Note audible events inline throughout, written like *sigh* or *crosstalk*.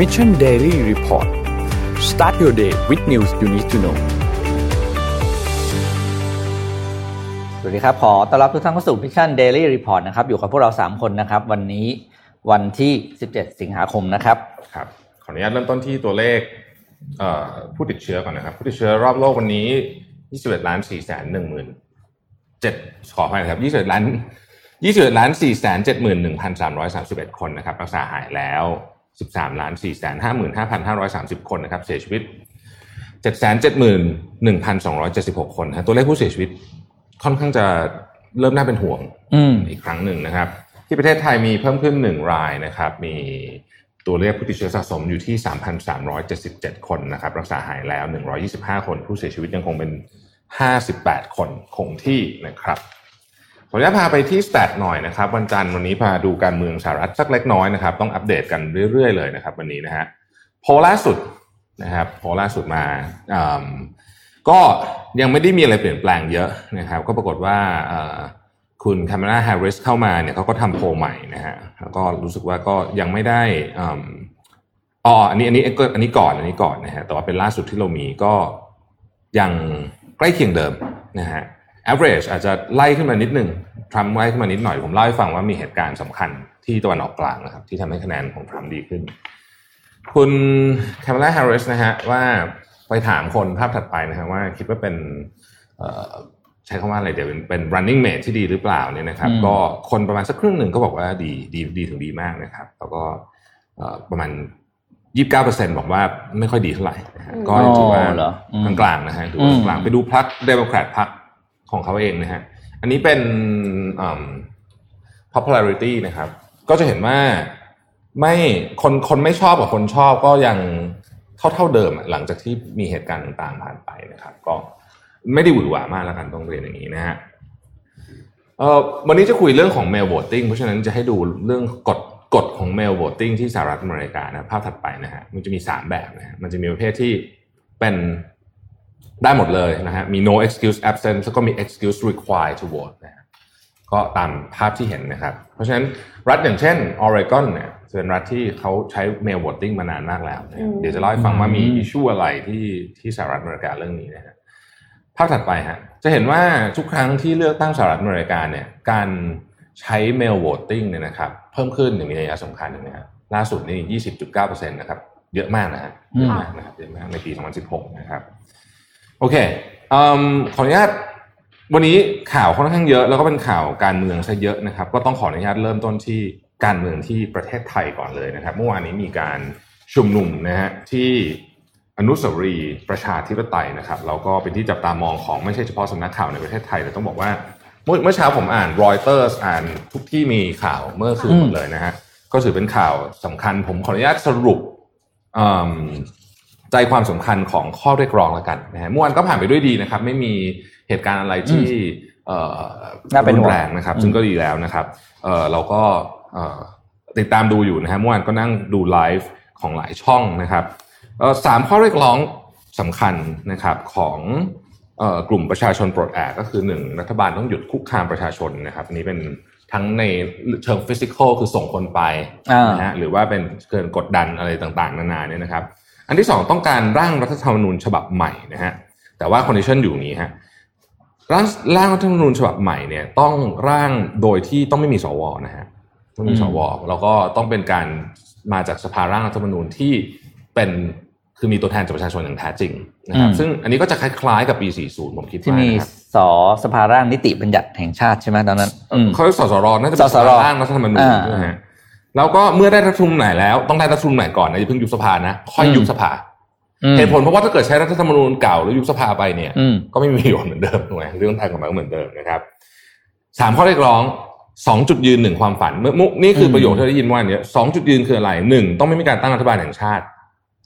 Mission Daily Report start your day with news you need to know สวัสดีครับ ขอต้อนรับทุกท่านเข้าสู่ Mission Daily Report นะครับ อยู่กับพวกเรา 3 คนนะครับ วันนี้วันที่ 17 สิงหาคมนะครับ ครับ ขออนุญาตเริ่มต้นที่ตัวเลขเอ่อผู้ติดเชื้อก่อนนะครับ ผู้ติดเชื้อรอบโลกวันนี้ 21ล้าน4แสน1หมื่น7ขออภัยนะครับ21ล้าน21ล้าน4แสน7หมื่น1,331 คนนะครับ รักษาหายแล้ว 13ล้าน4แสน5หมื่น5,530 คนนะครับเสียชีวิต 7 7 1 1,276 คนนะตัวเลขผู้เสียชีวิตค่อนข้างจะเริ่มน่าเป็นห่วงอืมอีกครั้งหนึ่งนะครับ ที่ประเทศไทยมีเพิ่มขึ้นหนึ่งรายนะครับ มีตัวเลขผู้ติดเชื้อสะสมอยู่ที่ 3,377 คนนะครับ รักษาหายแล้ว 125 คน ผู้เสียชีวิตยังคงเป็น 58 คนคงที่นะครับ ขออนุญาตพาไปที่ stat หน่อยนะครับ วันจันทร์วันนี้พาดูการเมืองสหรัฐสักเล็กน้อยนะครับ ต้องอัปเดตกันเรื่อยๆเลยนะครับ วันนี้นะฮะโพลล่าสุดนะครับโพลล่าสุดมาอืมก็ยังไม่ได้มีอะไรเปลี่ยนแปลงเยอะนะครับ ก็ปรากฏว่าคุณคาร์เมา l าแฮร์ริสเข้ามาเนี่ยเขาก็ทำโพลใหม่นะฮะแล้วก็รู้สึกว่าก็ยังไม่ได้อืมอ๋ออันนี้อันนี้อันนี้ก่อนอันนี้ก่อนนะฮะแต่ว่าเป็นล่าสุดที่เรามีก็ยังใกล้เคียงเดิมนะฮะ average อาจจะไล่ขึ้นมานิดนึงทรัมป์ไล่ขึ้นมานิดหน่อย ผมเล่าให้ฟังว่ามีเหตุการณ์สำคัญที่ตะวันออกกลางนะครับ ที่ทำให้คะแนนของทรัมป์ดีขึ้น คุณคามา l าแฮร์ริสนะฮะว่าไปถามคนภาพถัดไปนะฮะว่าคิดว่าเป็นเอ่อใช้คำว่าอะไรเดี๋ยวเป็นเป็น running mate ที่ดีหรือเปล่าเนี่ยนะครับอืมก็คนประมาณสักครึ่งหนึ่งก็บอกว่าดีดีดีถึงดีมากนะครับ แล้วก็เอ่อประมาณยี่สิบเก้าเปอร์เซ็นบอกว่าไม่ค่อยดีเท่าไหร่นะฮะก็ถือว่าอ๋อเหรออืมกลางๆนะฮะถือว่ากลางๆไปดูพรรคเดโมแครตพรรค ของเขาเองนะฮะ อันนี้เป็น popularity นะครับ ก็จะเห็นว่าไม่คนคนไม่ชอบกับคนชอบก็ยังเท่าเท่าเดิมหลังจากที่มีเหตุการณ์ต่างๆผ่านไปนะครับ ก็ไม่ได้หวือหวามากแล้วกันต้องเรียนอย่างนี้นะฮะเอ่อวันนี้จะคุยเรื่องของ mail voting เพราะฉะนั้นจะให้ดูเรื่องกฎกฎของ mail voting ที่สหรัฐอเมริกานะภาพถัดไปนะฮะมันจะมีสามแบบนะฮะมันจะมีประเภทที่เป็น ได้หมดเลยนะฮะมี no excuse absent แล้วก็มี excuse required to vote นะฮะก็ตามภาพที่เห็นนะครับ เพราะฉะนั้นรัฐอย่างเช่นออริกอนเนี่ยจะเป็นรัฐที่เขาใช้เมลโ o ตติ้งมานานมากแล้วนะครับเดี๋ยวจะเล่าให้ฟังว่ามี issue อะไรที่ที่สหรัฐอเมริกาเรื่องนี้นะฮะภาพถัดไปฮะจะเห็นว่าทุกครั้งที่เลือกตั้งสหรัฐอเมริกาเนี่ยการใช้เมลโ o ตติ้งเนี่ยนะครับเพิ่มขึ้นอย่างมีนัยสำคัญนะครับล่าสุดนี่ 20.9%นะครับเยอะมากนะฮะเยอะมากนะครับเยอะมากในปี 2016 นะครับ โอเคอขออนุญาตวันนี้ข่าวค่อนข้างเยอะ แล้วก็เป็นข่าวการเมืองซะเยอะนะครับ ก็ต้องขออนุญาตเริ่มต้นที่การเมืองที่ประเทศไทยก่อนเลยนะครับ เมื่อวานนี้มีการชุมนุมนะฮะที่อนุสาวรีย์ประชาธิปไตยนะครับแล้วก็เป็นที่จับตามองของไม่ใช่เฉพาะสำนักข่าวในประเทศไทยแต่ต้องบอกว่าเมื่อเมื่อเช้าผมอ่านรอยเตอร์อ่านทุกที่มีข่าวเมื่อคืนหมดเลยนะฮะก็ถือเป็นข่าวสำคัญผมขออนุญาตสรุป ใจความสำคัญของข้อเรียกร้องแล้วกันนะฮะเมื่อวานก็ผ่านไปด้วยดีนะครับ ไม่มีเหตุการณ์อะไรที่เอ่อน่าเป็นห่วงรุแรงนะครับอืมซึ่งก็ดีแล้วนะครับเอ่อเราก็เอ่อติดตามดูอยู่นะฮะเมื่อวานก็นั่งดูไลฟ์ของหลายช่องนะครับเอ่อสามข้อเรียกร้องสำคัญนะครับของเอ่อกลุ่มประชาชนปลดแอกก็คือหนึ่งรัฐบาลต้องหยุดคุกคามประชาชนนะครับอันนี้เป็นทั้งในเชิง physical คือส่งคนไปอ่านนะฮะหรือว่าเป็นการกดดันอะไรต่างๆ นานาเนี่ยนะครับ อันที่สองต้องการร่างรัฐธรรมนูญฉบับใหม่นะฮะแต่ว่า condition อยู่นี้ฮะร่างร่างรัฐธรรมนูญฉบับใหม่เนี่ยต้องร่างโดยที่ต้องไม่มีสวนะฮะต้องมีสวแล้วก็ต้องเป็นการมาจากสภาร่างรัฐธรรมนูญที่เป็นคือมีตัวแทนจากประชาชนอย่างแท้จริงนะครับอืมซึ่งอันนี้ก็จะคล้ายๆกับปี 40 ผมคิดที่ว่ามีนะครับสอสภาร่างนิติบัญญัติแห่งชาติใช่ไหมตอนนั้นอืมเขาเรียกสสรน่าจะเป็นสสรร่างรัฐธรรมนูญอ่านะฮะ แล้วก็เมื่อได้รัฐธรรมนูญใหม่แล้วต้องได้รัฐธรรมนูญใหม่ก่อนนะอย่าเพิ่งยุบสภานะค่อยยุบสภาอืมเหตุผลเพราะว่าถ้าเกิดใช้รัฐธรรมนูญเก่าแล้วยุบสภาไปเนี่ยอืมก็ไม่มีประโยชน์เหมือนเดิมถูกไหมเรื่องทางกฎหมายก็เหมือนเดิมนะครับสามข้อเรียกร้องสองจุดยืนหนึ่งความฝันเมื่อมุนี่คือประโยคที่เราได้ยินว่าเนี่ยสองจุดยืนคืออะไรหนึ่งต้องไม่มีการตั้งรัฐบาลแห่งชาติ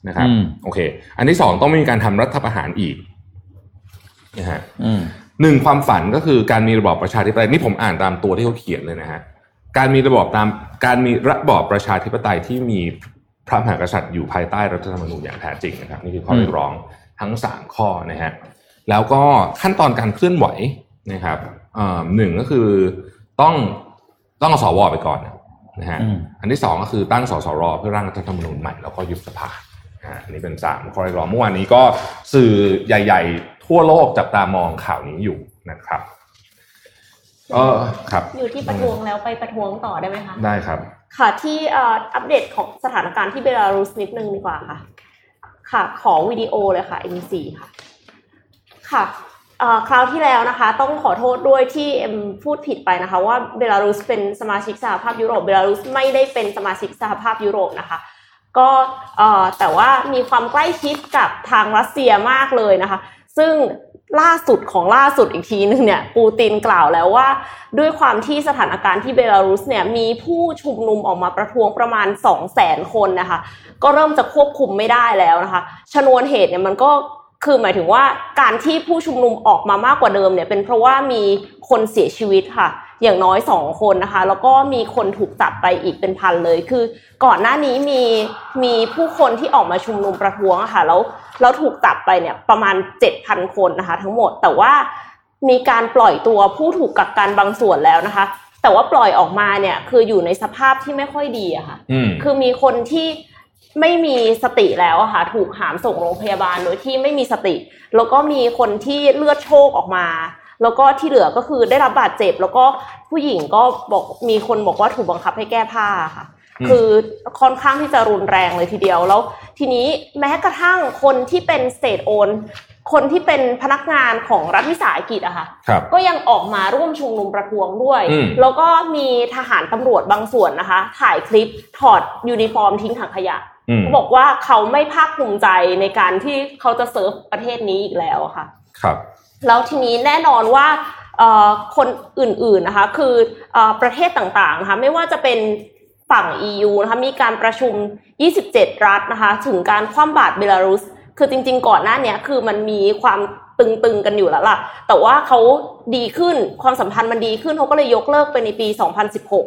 นะครับอืมโอเค อันที่สองต้องไม่มีการทำรัฐประหารอีกนะฮะอืมหนึ่งความฝันก็คือการมีระบอบประชาธิปไตยนี่ผมอ่านตามตัวที่เขาเขียนเลยนะฮะ การมีระบอบตามการมีระบอบประชาธิปไตยที่มีพระมหากษัตริย์อยู่ภายใต้รัฐธรรมนูญอย่างแท้จริงนะครับนี่คือข้อเรียกร้องทั้งสามข้อนะฮะแล้วก็ขั้นตอนการเคลื่อนไหวนะครับเอ่อหนึ่งก็คือต้องต้องเอาสวไปก่อนนะฮะอืมอันที่สองก็คือตั้งสสรเพื่อร่างรัฐธรรมนูญใหม่แล้วก็ยุบสภาอ่าอันนี้เป็นสามข้อเรียกร้องเมื่อวานนี้ก็สื่อใหญ่ ๆ ทั่วโลกจับตามองข่าวนี้อยู่นะครับเออครับ อยู่ที่ประท้วงแล้วไปประท้วงต่อได้ไหมคะ ได้ครับ ค่ะที่เอ่ออัปเดตของสถานการณ์ที่เบลารุสนิดนึงดีกว่าค่ะ ค่ะ ขอวิดีโอเลยค่ะ MC ค่ะ ค่ะเอ่อคราวที่แล้วนะคะ ต้องขอโทษด้วยที่เอ็มพูดผิดไปนะคะ ว่าเบลารุสเป็นสมาชิกสหภาพยุโรปเบลารุสไม่ได้เป็นสมาชิกสหภาพยุโรปนะคะก็เอ่อแต่ว่ามีความใกล้ชิดกับทางรัสเซียมากเลยนะคะ ซึ่ง ล่าสุดของล่าสุดอีกทีนึงเนี่ยปูตินกล่าวแล้วว่า ด้วยความที่สถานการณ์ที่เบลารุสเนี่ยมีผู้ชุมนุมออกมาประท้วงประมาณ 2 0 0แสนคนนะคะ ก็เริ่มจะควบคุมไม่ได้แล้วนะคะ ชนวนเหตุเนี่ยมันก็คือหมายถึงว่าการที่ผู้ชุมนุมออกมามากกว่าเดิมเนี่ยเป็นเพราะว่ามีคนเสียชีวิตค่ะ อย่างน้อยสองคนนะคะ แล้วก็มีคนถูกจับไปอีกเป็นพันเลย คือก่อนหน้านี้มีมีผู้คนที่ออกมาชุมนุมประท้วงอะค่ะแล้วแล้วถูกจับไปเนี่ยประมาณ 7,000 คนนะคะ ทั้งหมดแต่ว่ามีการปล่อยตัวผู้ถูกกักกันบางส่วนแล้วนะคะ แต่ว่าปล่อยออกมาเนี่ยคืออยู่ในสภาพที่ไม่ค่อยดีอะค่ะอืมคือมีคนที่ไม่มีสติแล้วอะค่ะถูกหามส่งโรงพยาบาลโดยที่ไม่มีสติ แล้วก็มีคนที่เลือดโชกออกมา แล้วก็ที่เหลือก็คือได้รับบาดเจ็บ แล้วก็ผู้หญิงก็บอกมีคนบอกว่าถูกบังคับให้แก้ผ้าค่ะอืมคือค่อนข้างที่จะรุนแรงเลยทีเดียวแล้ว ทีนี้แม้กระทั่งคนที่เป็นสเตทโอนคนที่เป็นพนักงานของรัฐวิสาหกิจอะค่ะครับก็ยังออกมาร่วมชุมนุมประท้วงด้วยอืมแล้วก็มีทหารตำรวจบางส่วนนะคะ ถ่ายคลิปถอดยูนิฟอร์มทิ้งถังขยะอืมเขาบอกว่าเขาไม่ภาคภูมิใจในการที่เขาจะเซิร์ฟประเทศนี้อีกแล้วอะค่ะ ครับ แล้วทีนี้แน่นอนว่าคนอื่นๆนะคะคือประเทศต่างๆนะคะไม่ว่าจะเป็นฝั่ง EU นะคะมีการประชุม 27 รัฐนะคะถึงการคว่ำบาตรเบลารุส คือจริง ๆ ก่อนหน้านี้คือมันมีความตึงๆ กันอยู่แล้วล่ะ แต่ว่าเขาดีขึ้นความสัมพันธ์มันดีขึ้นเขาก็เลยยกเลิกไปในปี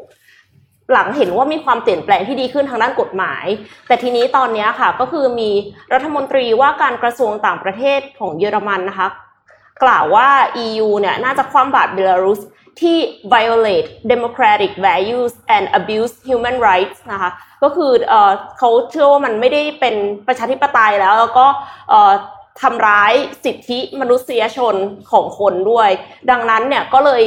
2016 หลังเห็นว่ามีความเปลี่ยนแปลงที่ดีขึ้นทางด้านกฎหมาย แต่ทีนี้ตอนนี้ค่ะก็คือมีรัฐมนตรีว่าการกระทรวงต่างประเทศของเยอรมันนะคะ กล่าวว่า EU เนี่ยน่าจะคว่ำบาตรเบลารุสที่ violate democratic values and abuse human rights นะคะก็คือเออเขาเชื่อว่ามันไม่ได้เป็นประชาธิปไตยแล้ว แล้วก็เออทำร้ายสิทธิมนุษยชนของคนด้วย ดังนั้นเนี่ยก็เลย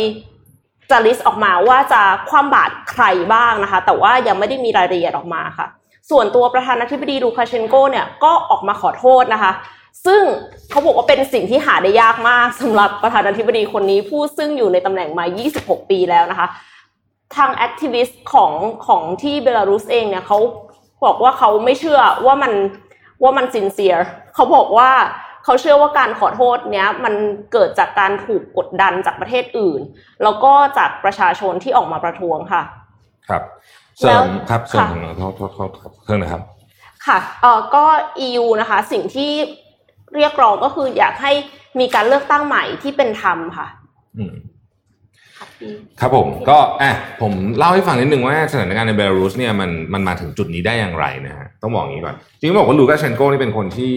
จะ list ออกมาว่าจะคว่ำบาตรใครบ้างนะคะ แต่ว่ายังไม่ได้มีรายละเอียดออกมาค่ะ ส่วนตัวประธานาธิบดีลูคาเชนโกเนี่ยก็ออกมาขอโทษนะคะ ซึ่งเขาบอกว่าเป็นสิ่งที่หาได้ยากมากสำหรับประธานาธิบดีคนนี้ ผู้ซึ่งอยู่ในตำแหน่งมา 26 ปีแล้วนะคะ ทาง activist ของของที่เบลารุสเองเนี่ยเขาบอกว่าเขาไม่เชื่อว่ามันว่ามันซินเซียเขาบอกว่าเขาเชื่อว่าการขอโทษเนี้ยมันเกิดจากการถูกกดดันจากประเทศอื่น แล้วก็จากประชาชนที่ออกมาประท้วงค่ะ ครับเสริแล้วมครับเสริมค่ะโทษโทษโทษครับเพิ่มนะครับค่ะเอ่อก็ EU นะคะ สิ่งที่ เรียกร้องก็คืออยากให้มีการเลือกตั้งใหม่ที่เป็นธรรมค่ะอืมค่ะพี่ครับผมก็อะผมเล่าให้ฟังนิดนึงว่าสถานการณ์ในเบลารุสเนี่ยมันมันมาถึงจุดนี้ได้อย่างไรนะฮะต้องบอกอย่างนี้ก่อน จริงๆต้องบอกว่าลูกาเชนโกนี่เป็นคนที่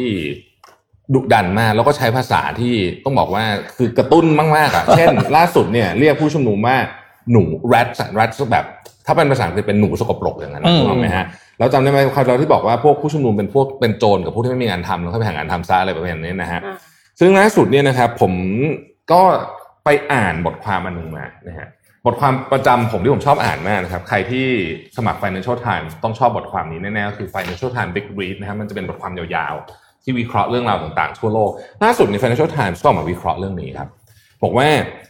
ดุดันมากแล้วก็ใช้ภาษาที่ต้องบอกว่าคือกระตุ้นมากๆอะเช่น ล่าสุดเนี่ยเรียกผู้ชุมนุมว่าหนูแรดแรดแบบ ถ้าเป็นภาษาอังกฤษเป็นหนูสกปรกอย่างนั้นนะอืมถูกไหมฮะ แล้วจำได้ไหมคราวเราที่บอกว่าพวกผู้ชุมนุมเป็นพวกเป็นโจรกับพวกที่ไม่มีงานทำแล้วเขาไปหางานทำซะอะไรประมาณนี้นะฮะอ่าซึ่งล่าสุดเนี่ยนะครับผมก็ไปอ่านบทความอันหนึ่งมานะฮะบทความประจำผมที่ผมชอบอ่านมากนะครับ ใครที่สมัคร Financial Times ต้องชอบบทความนี้แน่ๆก็คือ Financial Times Big Read นะครับมันจะเป็นบทความยาวๆ ที่วิเคราะห์เรื่องราวต่างๆ ทั่วโลกล่าสุดใน Financial Times ก็ออกมาวิเคราะห์เรื่องนี้ครับบอกว่า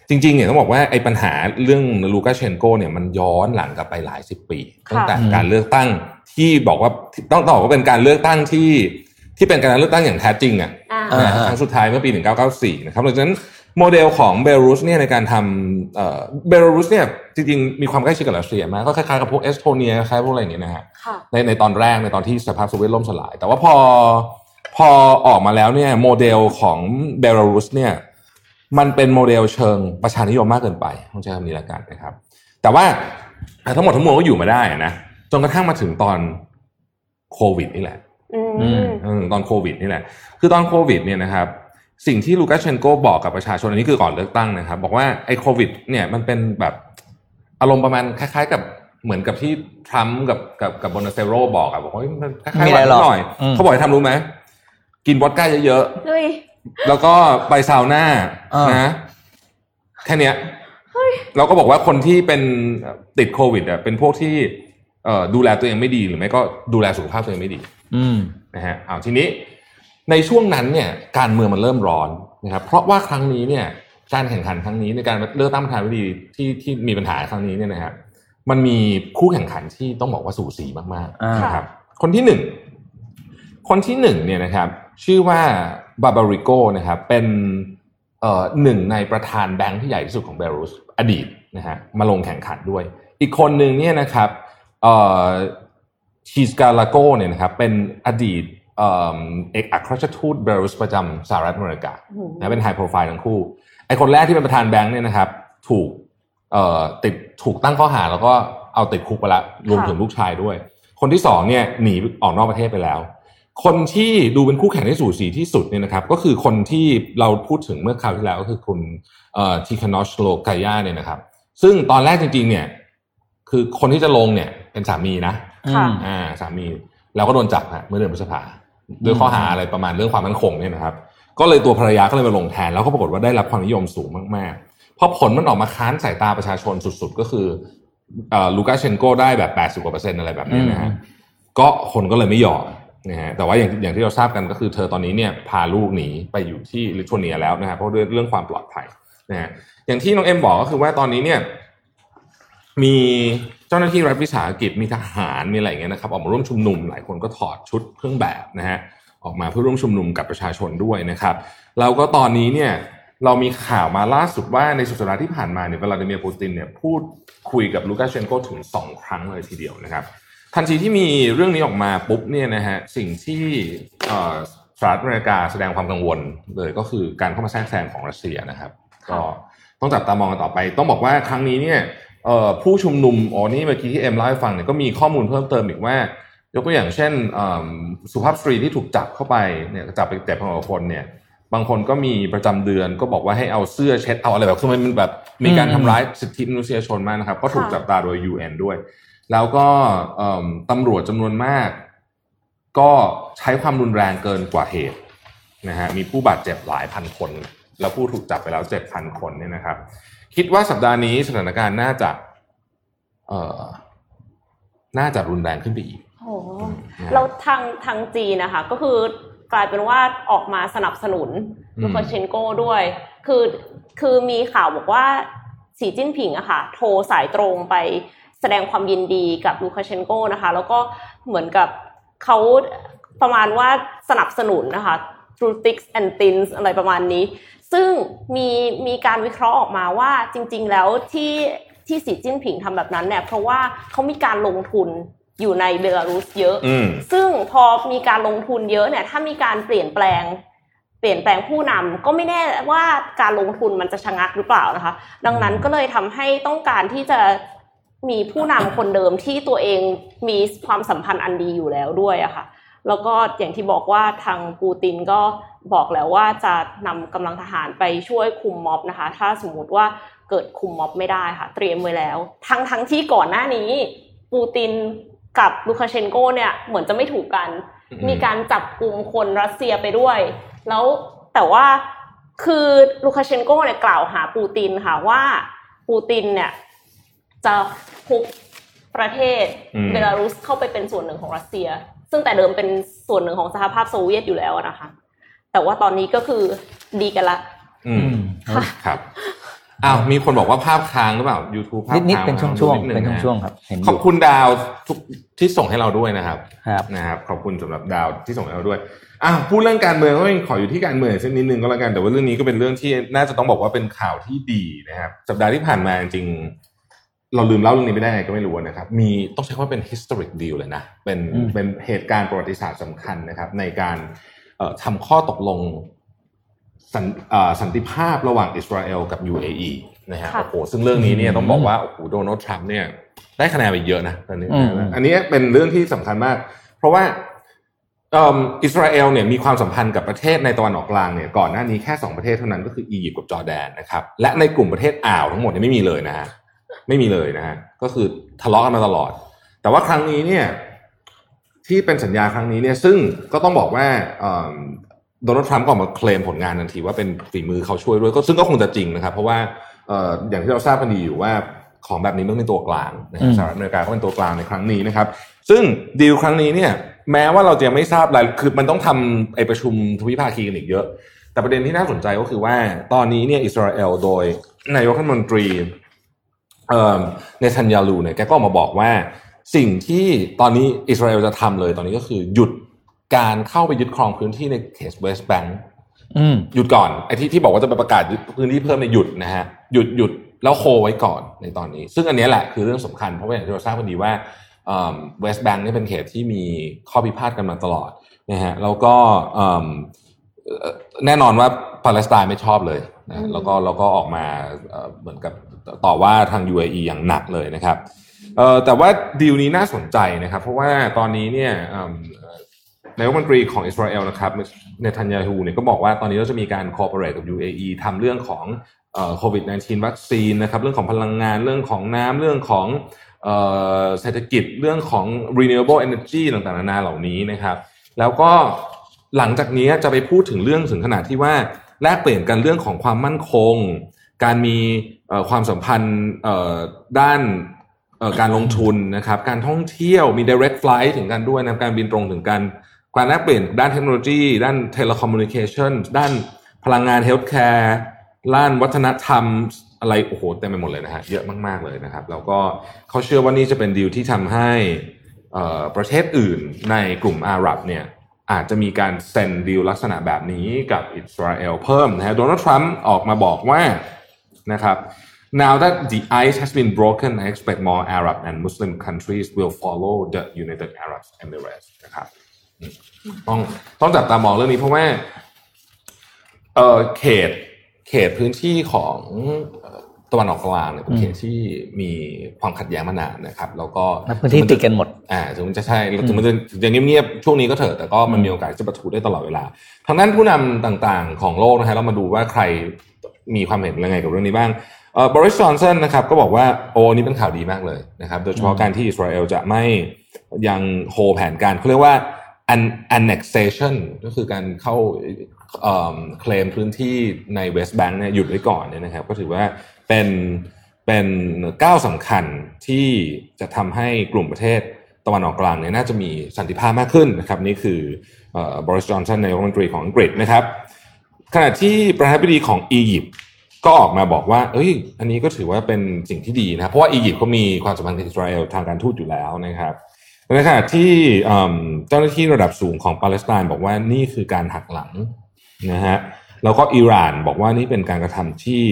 จริงๆเนี่ยต้องบอกว่าไอ้ปัญหาเรื่องลูกาเชนโกเนี่ยมันย้อนหลังกลับไปหลายสิบปีค่ะตั้งแต่การเลือกตั้ง ที่บอกว่าต้องตอบว่าเป็นการเลือกตั้งที่ที่เป็นการเลือกตั้งอย่างแท้จริงอะอ่าอ่านะครั้งสุดท้ายเมื่อปี 1994 นะครับหลังจากนั้นโมเดลของเบลารุสเนี่ยในการทำเอ่อเบลารุสเนี่ยจริงๆ มีความใกล้ชิดกับรัสเซียมากก็คล้ายๆกับพวกเอสโตเนียคล้ายๆพวกอะไรอย่างเงี้ยนะฮะค่ะในในตอนแรกในตอนที่สหภาพโซเวียตล่มสลาย แต่ว่าพอพอออกมาแล้วเนี่ยโมเดลของเบลารุสเนี่ยมันเป็นโมเดลเชิงประชานิยมมากเกินไปต้องใช้คำนี้แล้วกันนะครับ แต่ว่าทั้งหมดทั้งมวลก็อยู่มาได้นะจ นกระทั่งมาถึงตอนโควิดนี่แหละอือืมมเออตอนโควิดนี่แหละ คือตอนโควิดเนี่ยนะครับ สิ่งที่ลูกาเชนโกบอกกับประชาชนอันนี้คือก่อนเลือกตั้งนะครับ บอกว่าไอ้โควิด เนี่ยมันเป็นแบบอารมณ์ประมาณคล้าย ๆ กับเหมือนกับที่ทรัมป์กับกับกับโบนาเซโรบอกอะบอกว่าเฮ้ยมันคล้ายมีๆหอะไรวัดหรนิอกดหน่อยอืมเขาบอกให้ทำรู้ไหม กินวอดก้าเยอะเฮ้ยๆแล้วก็ไปซาวน่าอ่านนะแค่เนี้ยเราก็บอกว่าคนที่เป็นติดโควิดอะเป็นพวกที่เอ่อ ดูแลตัวเองไม่ดีหรือไม่ก็ดูแลสุขภาพตัวเองไม่ดีอืมนะฮะเอาทีนี้ในช่วงนั้นเนี่ยการเมืองมันเริ่มร้อนนะครับเพราะว่าครั้งนี้เนี่ยการแข่งขันครั้งนี้ในการเลือกตั้งประธานาธิบดีที่ที่มีปัญหาครั้งนี้เนี่ยนะครับมันมีคู่แข่งขันที่ต้องบอกว่าสูสีมากอ่าๆนะครับคนที่หนึ่งคนที่หนึ่งเนี่ยนะครับชื่อว่าบาบาริโกนะครับเป็นเอ่อหนึ่งในประธานแบงค์ที่ใหญ่ที่สุดของเบลารุสอดีตนะฮะมาลงแข่งขันด้วย อีกคนหนึ่งเนี่ยนะครับเอ่อ ชีสกาลาโกเนี่ยนะครับเป็นอดีตเอ่อเอกอัครราชทูตเบลารุสประจำสหรัฐอเมริกาอืมนะเป็นไฮโปรไฟล์ทั้งคู่ไอคนแรกที่เป็นประธานแบงค์เนี่ยนะครับ ถูกเอ่อติดถูกตั้งข้อหาแล้วก็เอาติดคุกไปละรวมถึงลูกชายด้วย คนที่สองเนี่ยหนีออกนอกประเทศไปแล้ว คนที่ดูเป็นคู่แข่งที่สูสีที่สุดเนี่ยนะครับ ก็คือคนที่เราพูดถึงเมื่อคราวที่แล้วก็คือคุณเอ่อทีคานอชโลกายาเนี่ยนะครับ ซึ่งตอนแรกจริงๆเนี่ย คือคนที่จะลงเนี่ย เป็นสามีนะค่ะอ่าสามีแล้วก็โดนจับฮะเมื่อเดือนพฤษภาด้วยข้อหาอะไรประมาณเรื่องความมั่นคงเนี่ยนะครับ ก็เลยตัวภรรยาก็เลยมาลงแทน แล้วก็ปรากฏว่าได้รับความนิยมสูงมากๆเพราะผลมันออกมาค้านสายตาประชาชนสุดๆ ก็คือเอ่อลูกาเชนโกได้แบบ 80กว่าเปอร์เซ็นต์อะไรแบบนี้นะฮะอืมก็คนก็เลยไม่ยอมนะฮะแต่ว่าอย่างอย่างที่เราทราบกันก็คือเธอตอนนี้เนี่ยพาลูกหนีไปอยู่ที่ลิทัวเนียแล้วนะฮะเพราะด้วยเรื่องความปลอดภัยนะฮะอย่างที่น้องเอ็มบอกก็คือว่าตอนนี้เนี่ยมีเจ้าหน้าที่รัฐวิสาหกิจมีทหารมีอะไรเงี้ยนะครับออกมาร่วมชุมนุมหลายคนก็ถอดชุดเครื่องแบบนะฮะออกมาเพื่อร่วมชุมนุมกับประชาชนด้วยนะครับแล้วก็ตอนนี้เนี่ยเรามีข่าวมาล่าสุดว่าในสุดสัปดาห์ที่ผ่านมาเนี่ยวลาดิเมียร์ปูตินเนี่ยพูดคุยกับลูกาเชนโกถึงสองครั้งเลยทีเดียวนะครับ ทันทีที่มีเรื่องนี้ออกมาปุ๊บเนี่ยนะฮะสิ่งที่สหรัฐอเมริกาแสดงความกังวลเลยก็คือการเข้ามาแทรกแซงของรัสเซียนะครับ ก็ต้องจับตามองกันต่อไป ต้องบอกว่าครั้งนี้เนี่ย ผู้ชุมนุมอ๋อนี่เมื่อกี้ที่เอ็มเล่าให้ฟังเนี่ยก็มีข้อมูลเพิ่มเติมอีกว่ายกตัวอย่างเช่นเอิ่มสุภาพสตรีที่ถูกจับเข้าไปเนี่ยจับไปเจ็บพันกว่าคนเนี่ยบางคนก็มีประจำเดือนก็บอกว่าให้เอาเสื้อเช็ดเอาอะไรแบบคือมันแบบมีการทำร้ายสิทธิมนุษยชนมากนะครับ ก็ถูกค่ะจับตาโดย UN ด้วย แล้วก็เอิ่มตำรวจจำนวนมาก ก็ใช้ความรุนแรงเกินกว่าเหตุนะฮะมีผู้บาดเจ็บหลายพันคน แล้วผู้ถูกจับไปแล้วเจ็ดพันคนเนี่ยนะครับ คิดว่าสัปดาห์นี้สถานการณ์น่าจะ เอ่อ น่าจะรุนแรงขึ้นไปอีกโอ้โหอืมแล้วทางทางจีนนะคะ ก็คือกลายเป็นว่าออกมาสนับสนุนอืมลูคาเชนโกด้วย คือคือมีข่าวบอกว่าสีจิ้นผิงอะค่ะ โทรสายตรงไปแสดงความยินดีกับลูคาเชนโกนะคะ แล้วก็เหมือนกับเขาประมาณว่าสนับสนุนนะคะ through thick and thin อะไรประมาณนี้ ซึ่งมีมีการวิเคราะห์ออกมาว่าจริง ๆ แล้วที่ที่สีจิ้นผิงทำแบบนั้นเนี่ยเพราะว่าเขามีการลงทุนอยู่ในเบลารุสเยอะอืมซึ่งพอมีการลงทุนเยอะเนี่ยถ้ามีการเปลี่ยนแปลง เปลี่ยนแปลงผู้นำก็ไม่แน่ว่าการลงทุนมันจะชะงักหรือเปล่านะคะ ดังนั้นก็เลยทำให้ต้องการที่จะมีผู้นำคนเดิมที่ตัวเองมีความสัมพันธ์อันดีอยู่แล้วด้วยอะค่ะ แล้วก็อย่างที่บอกว่าทางปูตินก็ บอกแล้วว่าจะนำกำลังทหารไปช่วยคุมม็อบนะคะ ถ้าสมมุติว่าเกิดคุมม็อบไม่ได้ค่ะ เตรียมไว้แล้ว ทั้งทั้งที่ก่อนหน้านี้ ปูตินกับลูคาเชนโกเนี่ยเหมือนจะไม่ถูกกันอืมมีการจับกลุ่มคนรัสเซียไปด้วย แล้วแต่ว่าคือลูคาเชนโกเนี่ยกล่าวหาปูตินค่ะว่าปูตินเนี่ยจะควบประเทศอืมเบลารุสเข้าไปเป็นส่วนหนึ่งของรัสเซีย ซึ่งแต่เดิมเป็นส่วนหนึ่งของสหภาพโซเวียตอยู่แล้วนะคะ แต่ว่าตอนนี้ก็คือดีกันละ อืมค่ะ ครับอ้าวมีคนบอกว่าภาพค้างหรือเปล่า YouTube ภาพนิดนิดค้างเป็นช่วงดๆดงเป็นนะช่วงๆครับเห็นอขอบยู่ คุณดาวทุกที่ส่งให้เราด้วยนะครับครับ นะครับ ขอบคุณสำหรับดาวที่ส่งให้เราด้วยอ้าวพูดเรื่องการเมืองก็ยังขออยู่ที่การเมืองสักนิดนึงก็แล้วกันแต่ว่าเรื่องนี้ก็เป็นเรื่องที่น่าจะต้องบอกว่าเป็นข่าวที่ดีนะครับ สัปดาห์ที่ผ่านมาจริงๆเราลืมเล่าเรื่องนี้ไม่ได้ไงก็ไม่รู้นะครับ มีต้องใช้คำว่าเป็น historic deal เลยนะเป็นอืม เป็นเหตุการณ์ประวัติศาสตร์สำคัญนะครับ ในการเอ่อ ทำข้อตกลงสันเอ่อสันติภาพระหว่างอิสราเอลกับ UAE นะฮะค่ะโอ้โหซึ่งเรื่องนี้เนี่ยต้องบอกว่าโอ้โหโดนัลด์ทรัมป์เนี่ยได้คะแนนไปเยอะนะตอนนี้อืมอันนี้เป็นเรื่องที่สำคัญมาก เพราะว่าเอิ่มอิสราเอลเนี่ยมีความสัมพันธ์กับประเทศในตะวันออกกลางเนี่ยก่อนหน้านี้แค่สองประเทศเท่านั้นก็คืออียิปต์กับจอร์แดนนะครับและในกลุ่มประเทศอ่าวทั้งหมดเนี่ยไม่มีเลยนะฮะไม่มีเลยนะฮะก็คือทะเลาะกันมาตลอด แต่ว่าครั้งนี้เนี่ย ที่เป็นสัญญาครั้งนี้เนี่ยซึ่งก็ต้องบอกว่าโดนัลด์ทรัมป์ก็ออกมาเคลมผลงานทันทีว่าเป็นฝีมือเขาช่วยด้วยก็ซึ่งก็คงจะจริงนะครับ เพราะว่าเอ่ออย่างที่เราทราบกันดีอยู่ว่าของแบบนี้มันเป็นตัวกลางนะครับอืมสหรัฐอเมริกาก็เป็นตัวกลางในครั้งนี้นะครับ ซึ่งดีลครั้งนี้เนี่ย แม้ว่าเราจะยังไม่ทราบรายคือมันต้องทำไอประชุมทวิภาคีกันอีกเยอะ แต่ประเด็นที่น่าสนใจก็คือว่าตอนนี้เนี่ยอิสราเอลโดยนายกรัฐมนตรีเอ่อเนทันยาลูเนี่ยแกก็ออกมาบอกว่า สิ่งที่ตอนนี้อิสราเอลจะทำเลยตอนนี้ก็คือหยุดการเข้าไปยึดครองพื้นที่ในเขตเวสต์แบงก์อืมหยุดก่อนไอ้ที่ที่บอกว่าจะไปประกาศยึดพื้นที่เพิ่มในยหยุดนะฮะหยุดหยุดแล้วโคไว้ก่อนในตอนนี้ ซึ่งอันเนี้ยแหละคือเรื่องสำคัญเพราะว่าอย่างที่เราทราบกันดีว่าเวสต์แบงก์นี่เป็นเขตที่มีข้อพิพาทกันมาตลอดนะฮะแล้วก็เอิ่มเอ่อแน่นอนว่าปาเลสไตน์ไม่ชอบเลยนะแล้วก็แล้วก็ออกมาเอ่อเหมือนกับต่อว่าทาง UAE อย่างหนักเลยนะครับเอ่อ แต่ว่าดีลนี้น่าสนใจนะครับ เพราะว่าตอนนี้เนี่ยนายกรัฐมนตรีของอิสราเอลนะครับเนทันยาฮูเนี่ยก็บอกว่าตอนนี้เราจะมีการ cooperate กับ UAE ทำเรื่องของโควิด -19 วัคซีนนะครับเรื่องของพลังงานเรื่องของน้ำเรื่องของเศรษฐกิจเรื่องของ renewable energy ต่างๆนานาเหล่านี้นะครับ แล้วก็หลังจากนี้จะไปพูดถึงเรื่องถึงขนาดที่ว่าแลกเปลี่ยนกันเรื่องของความมั่นคง การมีความสัมพันธ์ด้าน การลงทุนนะครับ การท่องเที่ยวมี direct flight ถึงกันด้วยนะการบินตรงถึงกัน การแลกเปลี่ยนด้านเทคโนโลยี ด้าน telecommunication ด้านพลังงาน healthcare ด้านวัฒนธรรมอะไรโอ้โหเต็มไปหมดเลยนะฮะเยอะมากๆเลยนะครับแล้วก็เขาเชื่อว่านี่จะเป็นดีลที่ทำให้ประเทศอื่นในกลุ่มอาหรับเนี่ยอาจจะมีการเซ็นดีลลักษณะแบบนี้กับอิสราเอลเพิ่มนะฮะโดนัลด์ทรัมป์ออกมาบอกว่านะครับ Now that the ice has been broken, I expect more Arab and Muslim countries will follow the United Arab Emirates นะครับต้องต้องจับตามองเรื่องนี้เพราะว่าเออเขตเขตพื้นที่ของเอ่อตะวันออกกลางเนี่ยเป็นเขตที่มีความขัดแย้งมานานนะครับ แล้วก็แล้วพื้นที่ติดกันหมด อ่าถึงมันจะใช่ถึงมันจะถึงจะเงียบๆช่วงนี้ก็เถอะแต่ก็มันมีโอกาสจะประทุได้ตลอดเวลาทางนั้นผู้นำต่างๆ ของโลกนะฮะเรามาดูว่าใคร มีความเห็นยังไงกับเรื่องนี้บ้างเอ่อบริสจอนสันนะครับก็บอกว่าโอ้นี่เป็นข่าวดีมากเลยนะครับโดยเฉพาะการที่อิสราเอลจะไม่ยังโฮแผนการเขาเรียกว่า an annexation ก็คือการเข้าเอ่อเคลมพื้นที่ในเวสต์แบงค์เนี่ยหยุดไว้ก่อนเนี่ยนะครับ ก็ถือว่าเป็นเป็นก้าวสำคัญที่จะทำให้กลุ่มประเทศตะวันออกกลางเนี่ยน่าจะมีสันติภาพมากขึ้นนะครับ นี่คือบริสจอนสันนายกรัฐมนตรีของอังกฤษนะครับ ขณะที่ประธานาธิบดีของอียิปต์ก็ออกมาบอกว่า เอ้ย อันนี้ก็ถือว่าเป็นสิ่งที่ดีนะเพราะว่าอียิปต์เขามีความสัมพันธ์กับอิสราเอลทางการทูตอยู่แล้วนะครับในขณะที่เจ้าหน้าที่ระดับสูงของปาเลสไตน์บอกว่านี่คือการหักหลังนะฮะแล้วก็อิหร่านบอกว่านี่เป็นการกระทำที่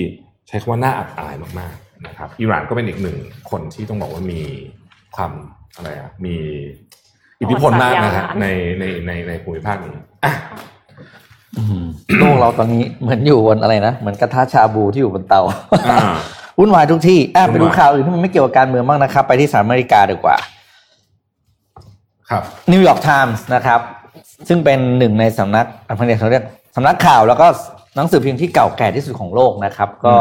ใช้คำว่าน่าอับอายมากๆนะครับอิหร่านก็เป็นอีกหนึ่งคนที่ต้องบอกว่ามีความอะไรอะมีอิทธิพลมากนะฮะในในในในภูมิภาคนี้อะ โลกเราตอนนี้เหมือนอยู่บนอะไรนะเหมือนกระทะชาบูที่อยู่บนเตาอ่าวุ่นวายทุกที่อะไปวุ่ดูนวายข่าวอื่นที่มันไม่เกี่ยวกับการเมืองบ้างนะครับ ไปที่สหรัฐอเมริกาดีกว่า ครับนิวยอร์กไทมส์นะครับ ซึ่งเป็นหนึ่งในสำนักอันพันเดียเขาเรียกสำนักข่าวแล้วก็หนังสือพิมพ์ที่เก่าแก่ที่สุดของโลกนะครับ ก็